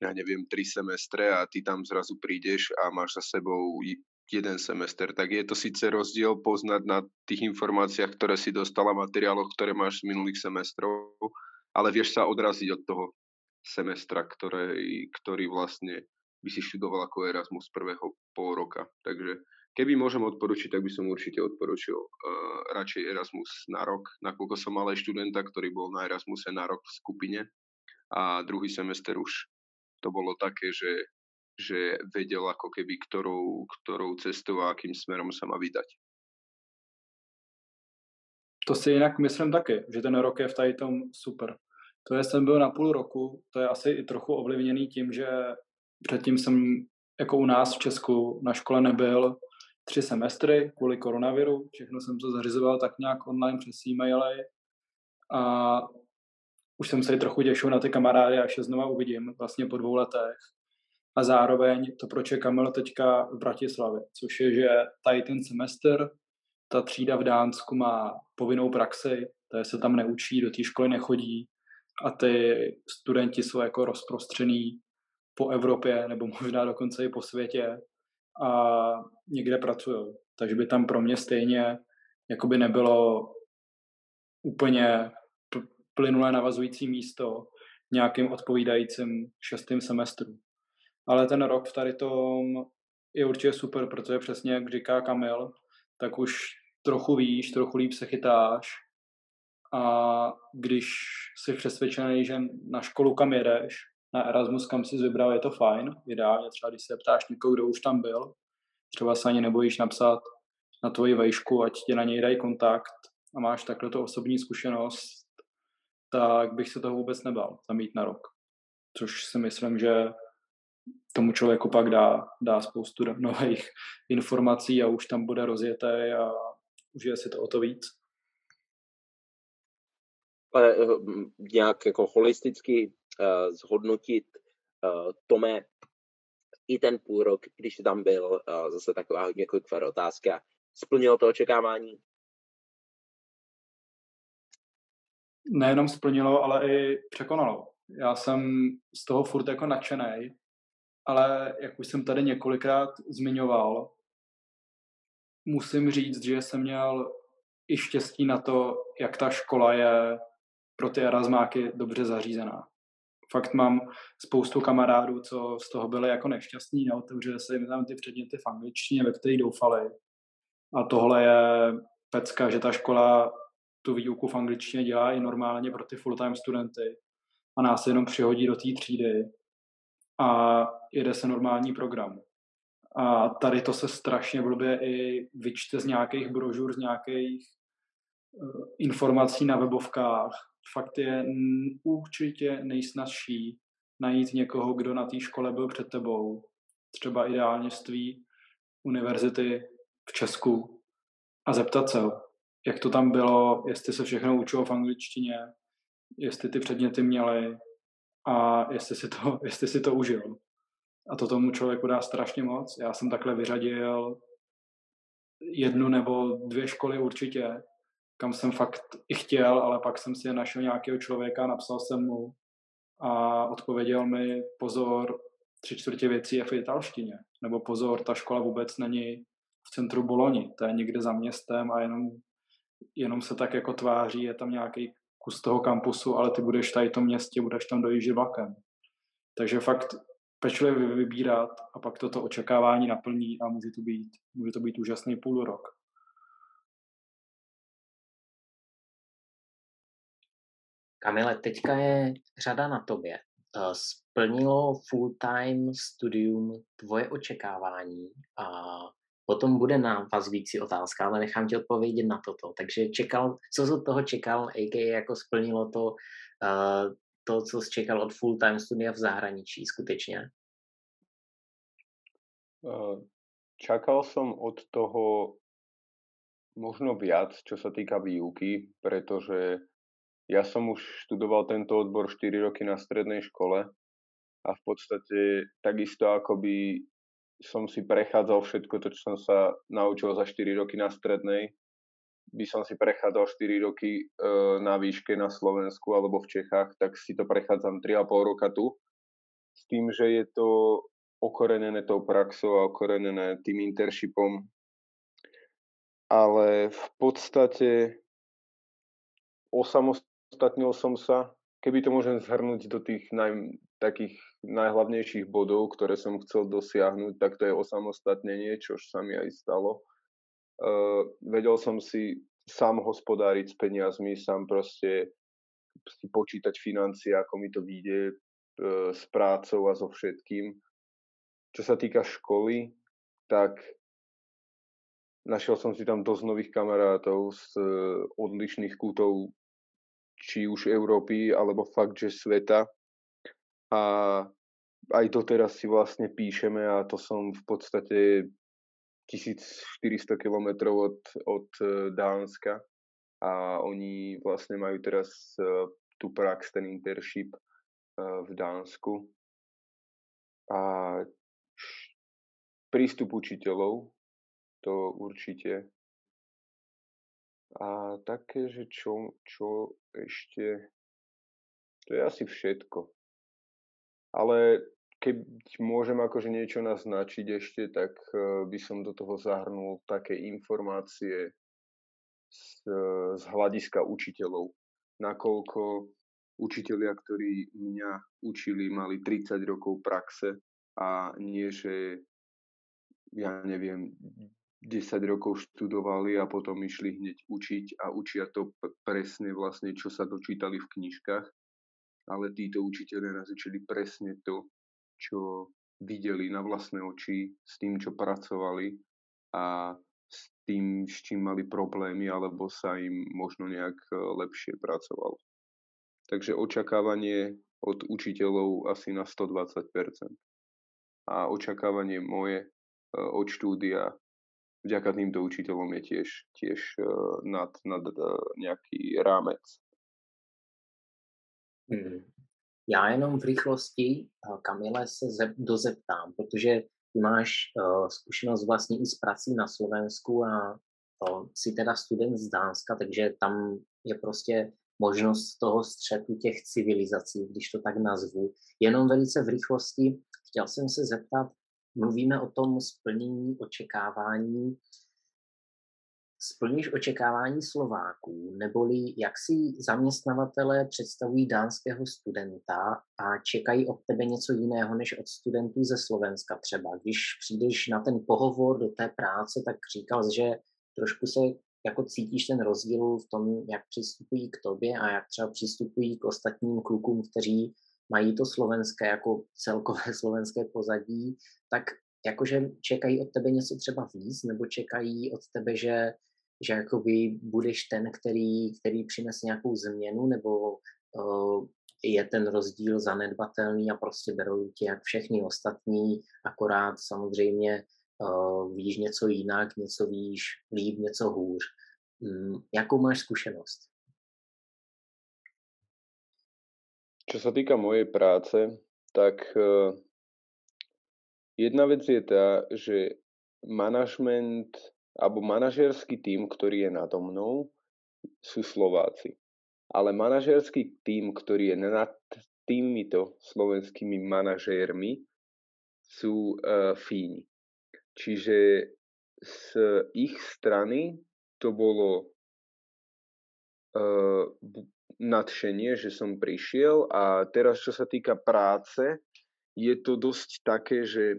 ja neviem, tri semestre a ty tam zrazu prídeš a máš za sebou jeden semester, tak je to síce rozdiel poznať na tých informáciách, ktoré si dostala, materiáloch, ktoré máš z minulých semestrov, ale vieš sa odraziť od toho semestra, ktorý, ktorý vlastne by si študoval ako Erasmus prvého pol roka. Takže Keby môžem odporučiť, tak by som určite odporučil uh, radšej Erasmus na rok, nakoľko som mal aj študenta, ktorý bol na Erasmuse na rok v skupine a druhý semester už to bolo také, že, že vedel ako keby, ktorou, ktorou cestou a akým smerom sa má vydať. To si jinak myslím taky, že ten rok je v tom super. To je, jsem byl na půl roku, to je asi i trochu ovlivněný tím, že předtím jsem jako u nás v Česku na škole nebyl tři semestry kvůli koronaviru. Všechno jsem to zařizoval tak nějak online přes e-maily a už jsem se i trochu těšil na ty kamarády, až je znova uvidím vlastně po dvou letech. A zároveň to, proč je Kamil teďka v Bratislavě, což je, že tady ten semestr, ta třída v Dánsku má povinnou praxi, je se tam neučí, do té školy nechodí a ty studenti jsou jako rozprostřený po Evropě nebo možná dokonce i po světě a někde pracují. Takže by tam pro mě stejně jakoby nebylo úplně plynulé navazující místo nějakým odpovídajícím šestým semestru. Ale ten rok v tady tom je určitě super, protože přesně jak říká Kamil, tak už trochu víš, trochu líp se chytáš a když jsi přesvědčený, že na školu kam jedeš, na Erasmus, kam si vybral, je to fajn. Ideálně třeba, když se ptáš někoho, kdo už tam byl, třeba se ani nebojíš napsat na tvoji vejšku, ať tě na něj dají kontakt a máš takhle to osobní zkušenost, tak bych se toho vůbec nebal zamít na rok. Což si myslím, že tomu člověku pak dá, dá spoustu nových informací a už tam bude rozjeté a užije si to o to víc. Ale eh, nějak jako holisticky uh, zhodnotit uh, Tome i ten půl rok, když tam byl, uh, zase taková několik otázka, splnilo to očekávání? Nejenom splnilo, ale i překonalo. Já jsem z toho furt jako nadšený, ale jak už jsem tady několikrát zmiňoval, musím říct, že jsem měl i štěstí na to, jak ta škola je pro ty Erasmáky dobře zařízená. Fakt mám spoustu kamarádů, co z toho byli jako nešťastní, neotevřeli se jim tam ty předměty v angličtině, ve kterých doufali. A tohle je pecka, že ta škola tu výuku v angličtině dělá i normálně pro ty full-time studenty a nás jenom přihodí do té třídy a jede se normální program. A tady to se strašně blbě i vyčte z nějakých brožur, z nějakých uh, informací na webovkách. Fakt je určitě nejsnažší najít někoho, kdo na té škole byl před tebou. Třeba ideálně z tvý univerzity v Česku a zeptat se jak to tam bylo, jestli se všechno učilo v angličtině, jestli ty předměty měly a jestli si to, jestli si to užil. A to tomu člověku dá strašně moc. Já jsem takhle vyřadil jednu nebo dvě školy určitě, kam jsem fakt i chtěl, ale pak jsem si našel nějakého člověka, napsal jsem mu a odpověděl mi, pozor, tři čtvrtě věcí je v italštině. Nebo pozor, ta škola vůbec není v centru Boloni, to je někde za městem a jenom, jenom se tak jako tváří, je tam nějaký kus toho kampusu, ale ty budeš tady v tom městě, budeš tam dojíždět vlakem. Takže fakt pečlivě vybírat a pak toto očekávání naplní a může to být, může to být úžasný půl rok. Kamile, teďka je řada na tobě. Eh, splnilo full-time studium tvoje očekávání a potom bude navazující otázka, ale nechám ti odpovědět na toto. Takže čekal, co z toho čekal, AK jako splnilo to, uh, to, co jsi čekal od full-time studia v zahraničí skutečně? Eh, čakal som od toho možno viac, čo sa týka výuky, pretože ja som už študoval tento odbor 4 roky na strednej škole a v podstate takisto akoby som si prechádzal všetko to, čo som sa naučil za 4 roky na strednej, by som si prechádzal 4 roky e, na výške na Slovensku alebo v Čechách, tak si to prechádzam 3,5 roka tu. S tým, že je to okorenené tou praxou a okorenené tým internshipom. Ale v podstate osamostatnil som sa, keby to môžem zhrnúť do tých naj, takých najhlavnejších bodov, ktoré som chcel dosiahnuť, tak to je osamostatnenie, čo sa mi aj stalo uh, vedel som si sám hospodáriť s peniazmi, sám proste si počítať financie, ako mi to vyjde uh, s prácou a so všetkým. Čo sa týka školy, tak našiel som si tam dosť nových kamarátov z uh, odlišných kútov či už Európy, alebo fakt, že sveta. A aj doteraz si vlastne píšeme a to som v podstate 1400 km od, od e, Dánska a oni vlastne majú teraz e, tú prax, ten internship e, v Dánsku. A prístup učiteľov, to určite. A také, že čo, čo ešte, to je asi všetko. Ale keď môžem akože niečo naznačiť ešte, tak e, by som do toho zahrnul také informácie z, z hľadiska učiteľov. Nakoľko učitelia, ktorí mňa učili, mali 30 rokov praxe a nie, že ja neviem, 10 rokov študovali a potom išli hneď učiť a učia to presne vlastne, čo sa dočítali v knižkách. Ale títo učiteľe nás učili presne to, čo videli na vlastné oči, s tým, čo pracovali a s tým, s čím mali problémy, alebo sa im možno nejak e, lepšie pracovalo. Takže očakávanie od učiteľov asi na 120%. A očakávanie moje e, od štúdia vďaka týmto učiteľom je tiež, tiež e, nad, nad nejaký rámec. Hmm. Já jenom v rychlosti, Kamile, se dozeptám, protože ty máš uh, zkušenost vlastně i s prací na Slovensku a uh, jsi teda student z Dánska, takže tam je prostě možnost toho střetu těch civilizací, když to tak nazvu. Jenom velice v rychlosti chtěl jsem se zeptat, mluvíme o tom splnění očekávání Splníš očekávání Slováků, neboli jak si zaměstnavatele představují dánského studenta a čekají od tebe něco jiného než od studentů ze Slovenska třeba. Když přijdeš na ten pohovor do té práce, tak říkal, že trošku se jako cítíš ten rozdíl v tom, jak přistupují k tobě a jak třeba přistupují k ostatním klukům, kteří mají to slovenské jako celkové slovenské pozadí, tak jakože čekají od tebe něco třeba víc, nebo čekají od tebe, že že jakoby budeš ten, který, který přinese nějakou změnu, nebo uh, je ten rozdíl zanedbatelný a prostě berou tě jak všechny ostatní, akorát samozřejmě uh, víš něco jinak, něco víš líp, něco hůř. Um, jakou máš zkušenost? Čo sa týka mojej práce, tak uh, jedna vec je tá, že manažment alebo manažerský tím, ktorý je nado mnou, sú Slováci. Ale manažerský tím, ktorý je nad týmito slovenskými manažérmi, sú uh, Fíni. Čiže z ich strany to bolo uh, nadšenie, že som prišiel a teraz, čo sa týka práce, je to dosť také, že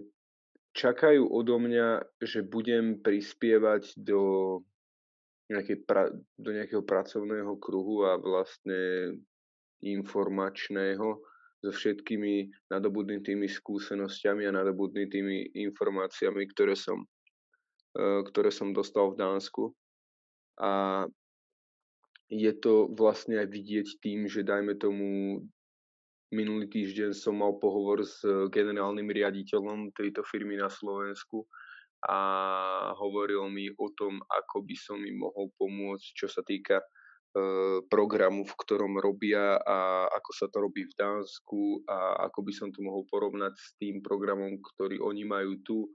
čakajú odo mňa, že budem prispievať do, nejakej pra, do nejakého pracovného kruhu a vlastne informačného so všetkými nadobudnutými skúsenosťami a nadobudnutými informáciami, ktoré som, e, ktoré som dostal v Dánsku. A je to vlastne aj vidieť tým, že dajme tomu Minulý týždeň som mal pohovor s eh, generálnym riaditeľom tejto firmy na Slovensku a hovoril mi o tom, ako by som im mohol pomôcť, čo sa týka eh, programu, v ktorom robia a ako sa to robí v Dánsku a ako by som to mohol porovnať s tým programom, ktorý oni majú tu.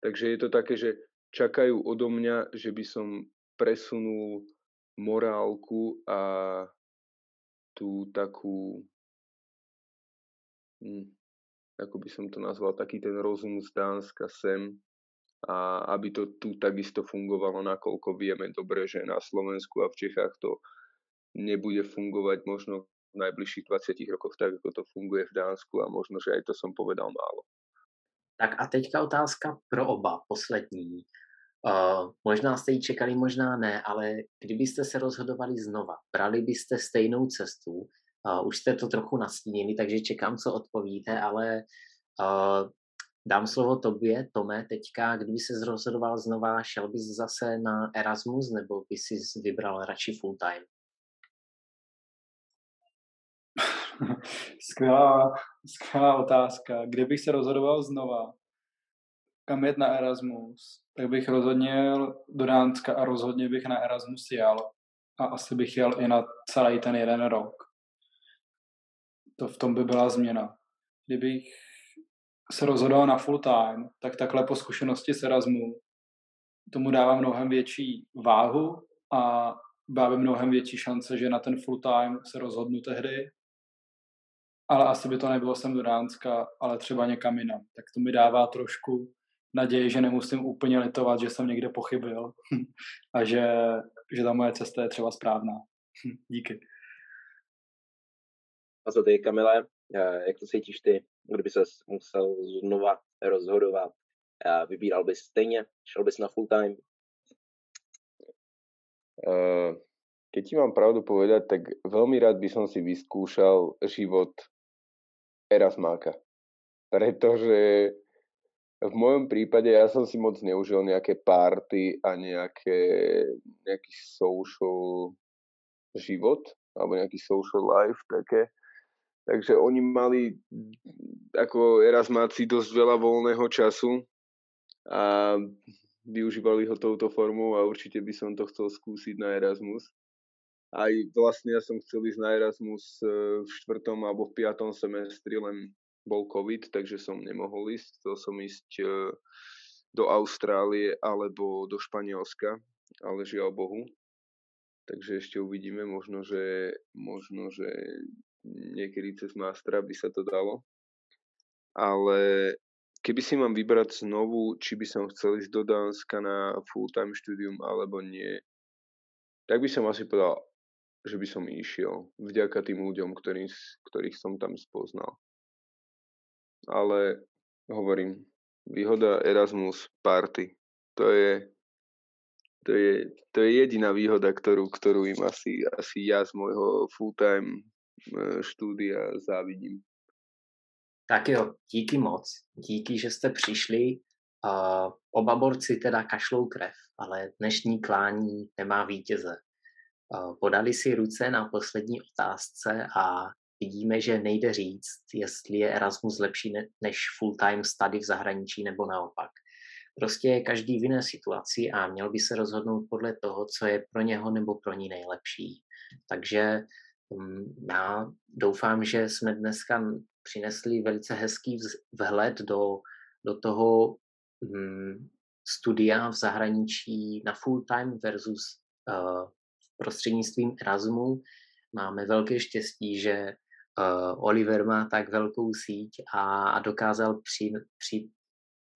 Takže je to také, že čakajú odo mňa, že by som presunul morálku a tú takú ako by som to nazval, taký ten rozum z Dánska sem a aby to tu takisto fungovalo, nakoľko vieme dobre, že na Slovensku a v Čechách to nebude fungovať možno v najbližších 20 rokoch tak, ako to funguje v Dánsku a možno, že aj to som povedal málo. Tak a teďka otázka pro oba, poslední. Uh, možná jste ji čekali, možná ne, ale kdybyste se rozhodovali znova, brali byste stejnou cestu, Uh, už jste to trochu nastínili, takže čekám, co odpovíte, ale uh, dám slovo tobě, Tome, teďka, kdyby se rozhodoval znova, šel bys zase na Erasmus, nebo by si vybral radši full time? skvělá, skvělá otázka. Kdybych se rozhodoval znova, kam jet na Erasmus, tak bych rozhodně do Dánska a rozhodně bych na Erasmus jel. A asi bych jel i na celý ten jeden rok. To v tom by byla změna. Kdybych se rozhodoval na full time, tak takhle po zkušenosti s Erasmu tomu dává mnohem větší váhu a by mnohem větší šance, že na ten full time se rozhodnu tehdy. Ale asi by to nebylo sem do Dánska, ale třeba někam jinam. Tak to mi dává trošku naději, že nemusím úplně litovat, že jsem někde pochybil a že, že ta moje cesta je třeba správná. Díky. A co ty, Kamile, eh, jak to cítíš ty, kdyby se musel znova rozhodovat? Eh, vybíral bys stejně? Šel bys na full time? Uh, keď ti mám pravdu povedať, tak veľmi rád by som si vyskúšal život Erasmáka. Pretože v mojom prípade ja som si moc neužil nejaké party a nejaké, nejaký social život, alebo nejaký social life také. Takže oni mali ako Erasmáci dosť veľa voľného času a využívali ho touto formou a určite by som to chcel skúsiť na Erasmus. Aj vlastne ja som chcel ísť na Erasmus e, v štvrtom alebo v piatom semestri, len bol COVID, takže som nemohol ísť. Chcel som ísť e, do Austrálie alebo do Španielska, ale žiaľ Bohu. Takže ešte uvidíme, možno, že, možno, že niekedy cez Mastra by sa to dalo. Ale keby si mám vybrať znovu, či by som chcel ísť do Dánska na full-time štúdium alebo nie, tak by som asi povedal, že by som išiel vďaka tým ľuďom, ktorých, ktorých som tam spoznal ale hovorím, výhoda Erasmus Party, to je, to je, to je jediná výhoda, ktorú, ktorú im asi, asi ja z môjho full-time štúdia závidím. Tak jo, díky moc. Díky, že jste přišli. Uh, oba borci teda kašlou krev, ale dnešní klání nemá vítěze. Uh, podali si ruce na poslední otázce a vidíme, že nejde říct, jestli je Erasmus lepší než full-time study v zahraničí nebo naopak. Prostě je každý v jiné situaci a měl by se rozhodnout podle toho, co je pro něho nebo pro ní nejlepší. Takže já doufám, že jsme dneska přinesli velice hezký vhled do, do toho um, studia v zahraničí na full time versus uh, prostřednictvím Erasmu. Máme velké štěstí, že uh, Oliver má tak velkou síť a, a dokázal při, při,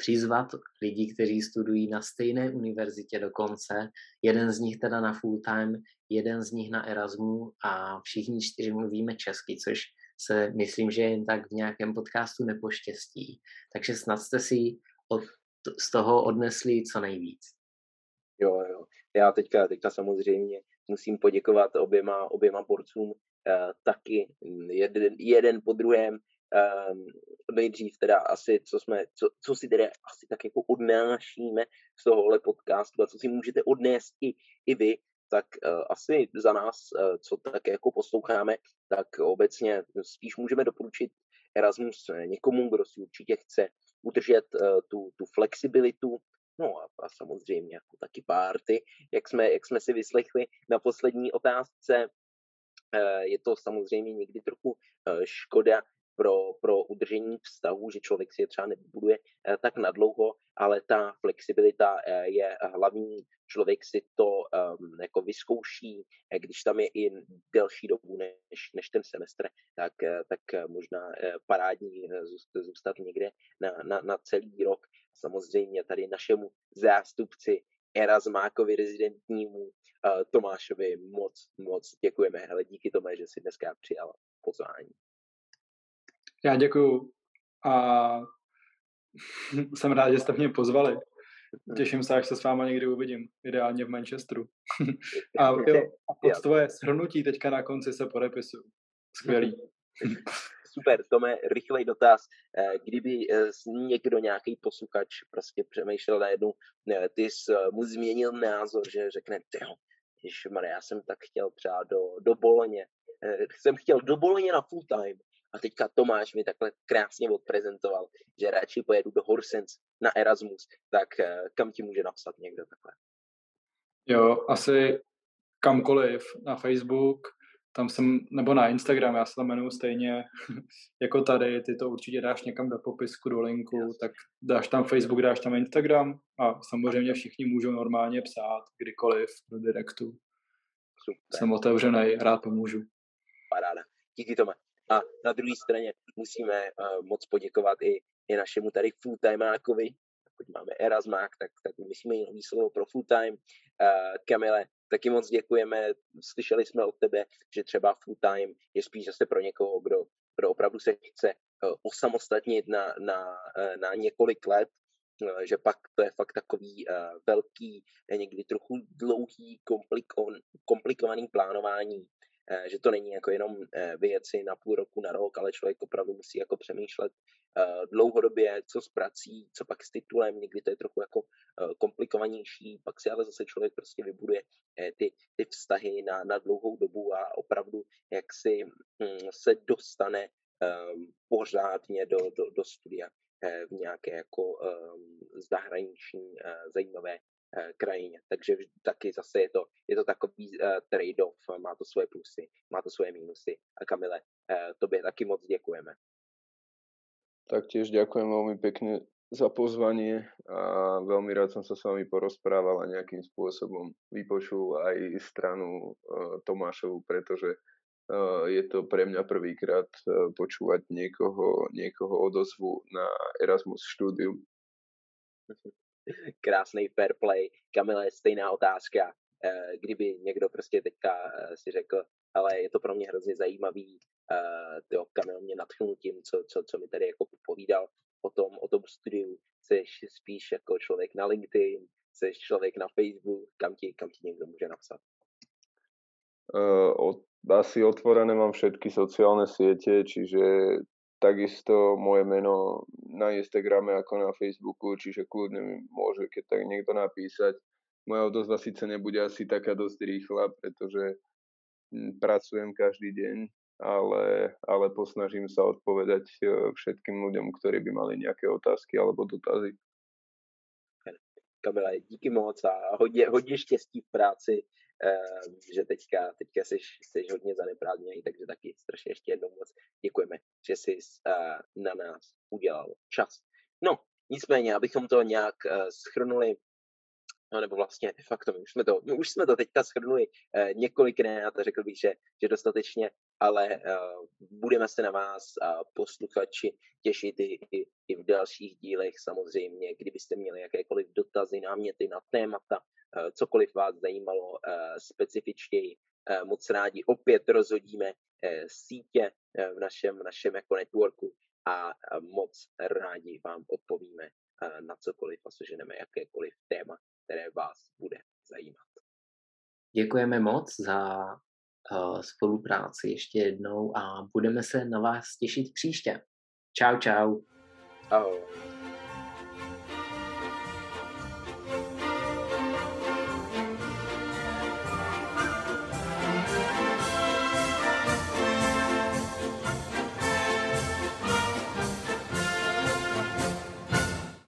přizvat lidi, kteří studují na stejné univerzitě dokonce, jeden z nich teda na full time, jeden z nich na Erasmu a všichni čtyři mluvíme česky, což se myslím, že jen tak v nějakém podcastu nepoštěstí. Takže snad jste si od, z toho odnesli co nejvíc. Jo, jo. Já teďka, teďka samozřejmě musím poděkovat oběma, oběma borcům Eh, taky jeden, jeden po druhém. Um, nejdřív teda asi, co, jsme, co, co si teda asi tak jako odnášíme z tohohle podcastu a co si můžete odnést i, i vy, tak uh, asi za nás, uh, co tak jako posloucháme, tak obecně spíš můžeme doporučit Erasmus někomu, kdo si určitě chce udržet uh, tu, tu flexibilitu, no a, a samozřejmě jako taky párty, jak jsme, jak jsme si vyslechli na poslední otázce, je to samozřejmě někdy trochu škoda pro, pro udržení vztahu, že člověk si je třeba nebuduje eh, tak nadlouho, ale ta flexibilita je hlavní. Člověk si to um, jako vyzkouší, když tam je i delší dobu než, než ten semestr, tak, tak možná parádní zůstat někde na, na, na celý rok. Samozřejmě tady našemu zástupci Erasmákovi rezidentnímu Tomášovi moc, moc děkujeme. Hele, díky tomu, že si dneska přijal pozvání. Já děkuju a jsem rád, že jste mě pozvali. Těším se, až se s váma někdy uvidím, ideálně v Manchesteru. a jo, pod tvoje shrnutí teďka na konci se podepisuju. Skvělý. super, Tome, rychlej dotaz. Eh, kdyby eh, někdo, nějaký posluchač prostě přemýšlel najednou, ty jsi eh, mu změnil názor, že řekne, jo, Maria, já jsem tak chtěl třeba do, do Boloně, jsem chtěl do Boloně na full time a teďka Tomáš mi takhle krásně odprezentoval, že radši pojedu do Horsens na Erasmus, tak kam ti může napsat někdo takhle? Jo, asi kamkoliv na Facebook, tam jsem, nebo na Instagram, já se tam jmenuji stejně jako tady, ty to určitě dáš někam do popisku, do linku, yes. tak dáš tam Facebook, dáš tam Instagram a samozřejmě všichni můžou normálně psát kdykoliv do direktu. Super. Jsem otevřený, rád pomůžu. Paráda. Díky Tome. A na druhé straně musíme uh, moc poděkovat i, i našemu tady fulltimeákovi, pokud máme Erasmák, tak, tak myslíme jiný slovo pro fulltime. Uh, Kamile, taky moc děkujeme. Slyšeli jsme od tebe, že třeba full time je spíš zase pro někoho, kdo, kdo opravdu se chce eh, osamostatnit na, na, eh, na několik let, že pak to je fakt takový velký, někdy trochu dlouhý, komplikovaný plánování že to není jako jenom eh, věci na půl roku, na rok, ale člověk opravdu musí jako přemýšlet eh, dlouhodobě, co s prací, co pak s titulem, někdy to je trochu jako komplikovanější, pak si ale zase člověk prostě vybuduje ty, ty vztahy na, na dlouhou dobu a opravdu jak si hm, se dostane ehm, pořádně do, do, do studia v nějaké jako um, zahraniční zajímavé Eh, krajině. Takže taky zase je to, je to takový uh, trade-off, má to svoje plusy, má to svoje mínusy. A Kamile, uh, tobě taky moc děkujeme. Taktiež ďakujem veľmi pekne za pozvanie a veľmi rád som sa s vami porozprával a nejakým spôsobom vypočul aj stranu Tomášovu, pretože uh, je to pre mňa prvýkrát počúvať niekoho, niekoho odozvu na Erasmus štúdium. krásný fair play. Kamile, stejná otázka. Eh, kdyby někdo prostě teďka eh, si řekl, ale je to pro mě hrozně zajímavý, eh, jo, Kamil mě natchnul tím, co, co, co mi tady jako povídal o tom, o tom studiu. Jsi spíš jako člověk na LinkedIn, jsi člověk na Facebook, kam ti, kam ti někdo může napsat? Uh, od, asi otvorené mám všetky sociálne siete, čiže takisto moje meno na Instagrame ako na Facebooku, čiže kľudne mi môže keď tak niekto napísať. Moja odozva síce nebude asi taká dosť rýchla, pretože hm, pracujem každý deň, ale, ale posnažím sa odpovedať e, všetkým ľuďom, ktorí by mali nejaké otázky alebo dotazy. Kamila, díky moc a hodně, hodně štěstí v práci že teďka, teďka jsi, jsi hodně zaneprázdněný, takže taky strašně ještě jednou moc děkujeme, že jsi uh, na nás udělal čas. No, nicméně, abychom to nějak uh, schrnuli, no nebo vlastně de facto, už jsme to, už jsme to teďka schrnuli uh, několikrát a řekl bych, že, že dostatečně, ale budeme se na vás posluchači těšit i, i, i v dalších dílech samozřejmě, kdybyste měli jakékoliv dotazy, náměty na témata, Eh, cokoliv vás zajímalo eh, specifičtěji, eh, moc rádi opět rozhodíme sítě v našem, v našem jako networku a moc rádi vám odpovíme na cokoliv a seženeme jakékoliv téma, které vás bude zajímat. Děkujeme moc za spolupráci ještě jednou a budeme se na vás těšit příště. Čau, čau. Ahoj.